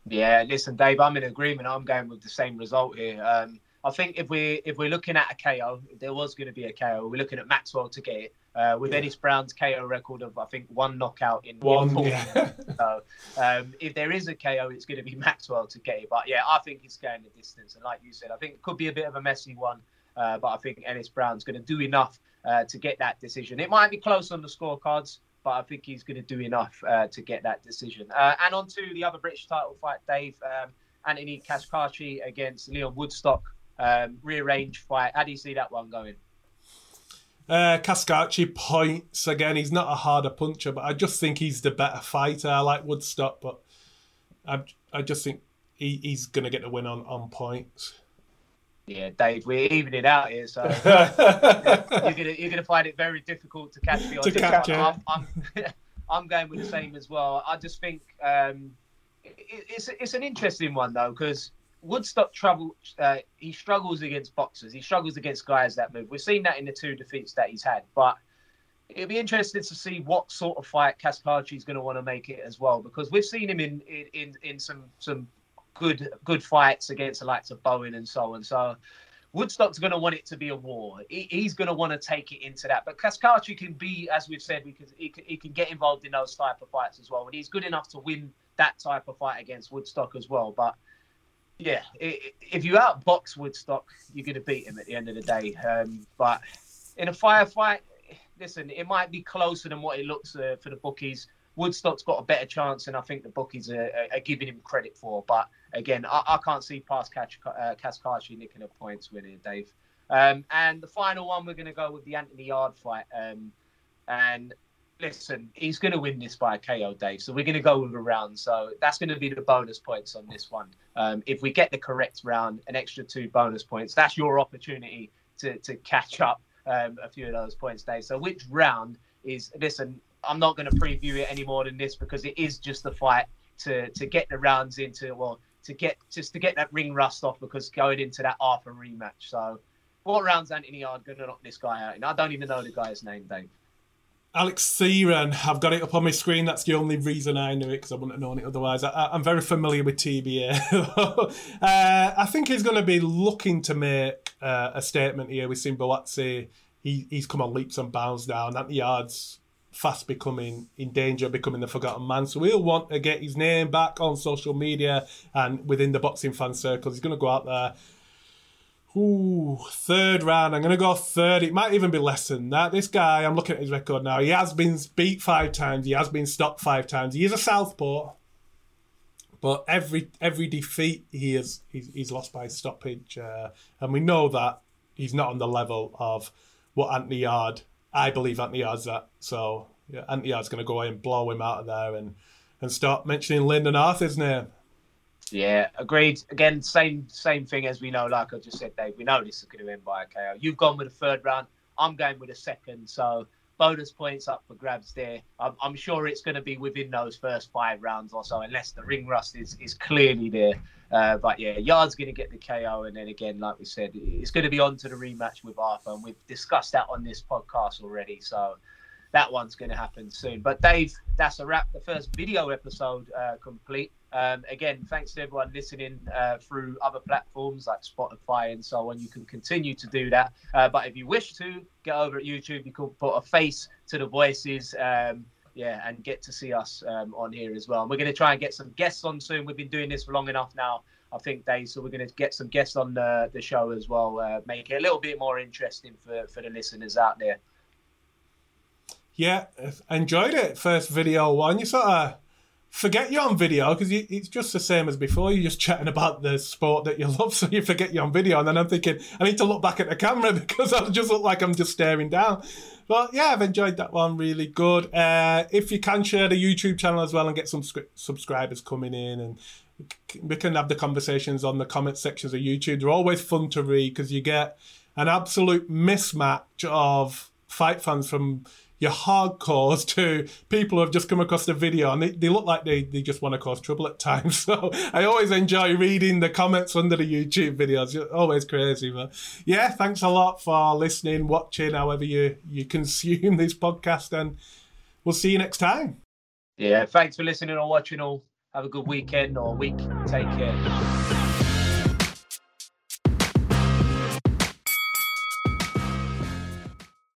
Yeah, listen, Dave, I'm in agreement. I'm going with the same result here. Um, I think if we if we're looking at a KO, there was going to be a KO. We're looking at Maxwell to get it. Uh, with yeah. Ennis Brown's KO record of I think one knockout in one. Yeah. so um, if there is a KO, it's going to be Maxwell to get it. But yeah, I think he's going the distance. And like you said, I think it could be a bit of a messy one. Uh, but I think Ennis Brown's going to do enough uh, to get that decision. It might be close on the scorecards, but I think he's going to do enough uh, to get that decision. Uh, and on to the other British title fight, Dave. Um, Anthony Cacace against Leon Woodstock. Um, rearrange fight. How do you see that one going? Uh, Cacace points again. He's not a harder puncher, but I just think he's the better fighter. I like Woodstock, but I, I just think he, he's going to get the win on, on points. Yeah, Dave, we're evening it out here, so you're gonna you're gonna find it very difficult to catch me. On to catch I'm, I'm, I'm, going with the same as well. I just think um, it, it's it's an interesting one though because Woodstock trouble. Uh, he struggles against boxers. He struggles against guys that move. We've seen that in the two defeats that he's had. But it'll be interesting to see what sort of fight Cacace is going to want to make it as well, because we've seen him in in in some some good good fights against the likes of Bowen and so on. So. Woodstock's going to want it to be a war. He, he's going to want to take it into that. But Cacace can be, as we've said, because he, he can get involved in those type of fights as well. And he's good enough to win that type of fight against Woodstock as well. But yeah, if you outbox Woodstock, you're going to beat him at the end of the day. Um, but in a firefight, listen, it might be closer than what it looks uh, for the bookies. Woodstock's got a better chance, and I think the bookies are, are giving him credit for. But again, I, I can't see past Cash, uh, nicking a points it, Dave. Um, and the final one, we're going to go with the Anthony Yarde fight. Um, and listen, he's going to win this by a KO, Dave. So we're going to go with a round. So that's going to be the bonus points on this one. Um, if we get the correct round, an extra two bonus points. That's your opportunity to, to catch up um, a few of those points, Dave. So which round is, listen, I'm not going to preview it any more than this because it is just the fight to, to get the rounds into, well, to get just to get that ring rust off because going into that Arthur rematch. So what rounds Anthony Yarde going to knock this guy out? And I don't even know the guy's name, Dave. Alex Theran, I've got it up on my screen. That's the only reason I knew it because I wouldn't have known it otherwise. I, am very familiar with TBA. uh, I think he's going to be looking to make uh, a statement here. We've seen he, he's come on leaps and bounds now, and the Yarde's fast becoming in danger, of becoming the forgotten man. So he'll want to get his name back on social media and within the boxing fan circles. He's going to go out there Ooh, third round. I'm going to go third. It might even be less than that. This guy, I'm looking at his record now. He has been beat five times. He has been stopped five times. He is a southpaw, but every every defeat he has he's, he's lost by stoppage, uh, and we know that he's not on the level of what Anthony Yarde. I believe Anthony Yarde's that. So yeah, Anthony Yarde's going to go in, blow him out of there, and and start mentioning Lyndon Arthur's name. Yeah, agreed. Again, same same thing as we know. Like I just said, Dave, we know this is going to end by a KO. You've gone with a third round. I'm going with a second. So bonus points up for grabs there. I'm, I'm sure it's going to be within those first five rounds or so, unless the ring rust is, is clearly there. Uh, but yeah, Yarde's going to get the KO, and then again, like we said, it's going to be on to the rematch with Arthur, and we've discussed that on this podcast already. So that one's going to happen soon. But Dave, that's a wrap. The first video episode uh, complete. Um, again, thanks to everyone listening uh, through other platforms like Spotify and so on. You can continue to do that. Uh, but if you wish to, get over at YouTube. You can put a face to the voices. Um, yeah, and get to see us um, on here as well. And we're going to try and get some guests on soon. We've been doing this for long enough now, I think, Dave. So we're going to get some guests on the, the show as well, uh, make it a little bit more interesting for, for the listeners out there. Yeah, enjoyed it. First video one. You sort of forget you're on video because it's just the same as before. You're just chatting about the sport that you love, so you forget you're on video. And then I'm thinking, I need to look back at the camera because I just look like I'm just staring down. But yeah, I've enjoyed that one. Really good. Uh, if you can share the YouTube channel as well and get some subscribers coming in and we can have the conversations on the comment sections of YouTube. They're always fun to read because you get an absolute mismatch of fight fans from your hardcores to people who have just come across the video and they, they look like they, they just want to cause trouble at times. So I always enjoy reading the comments under the YouTube videos. You're always crazy. But yeah, thanks a lot for listening, watching, however you, you consume this podcast. And we'll see you next time. Yeah, thanks for listening or watching all. Have a good weekend or week. Take care.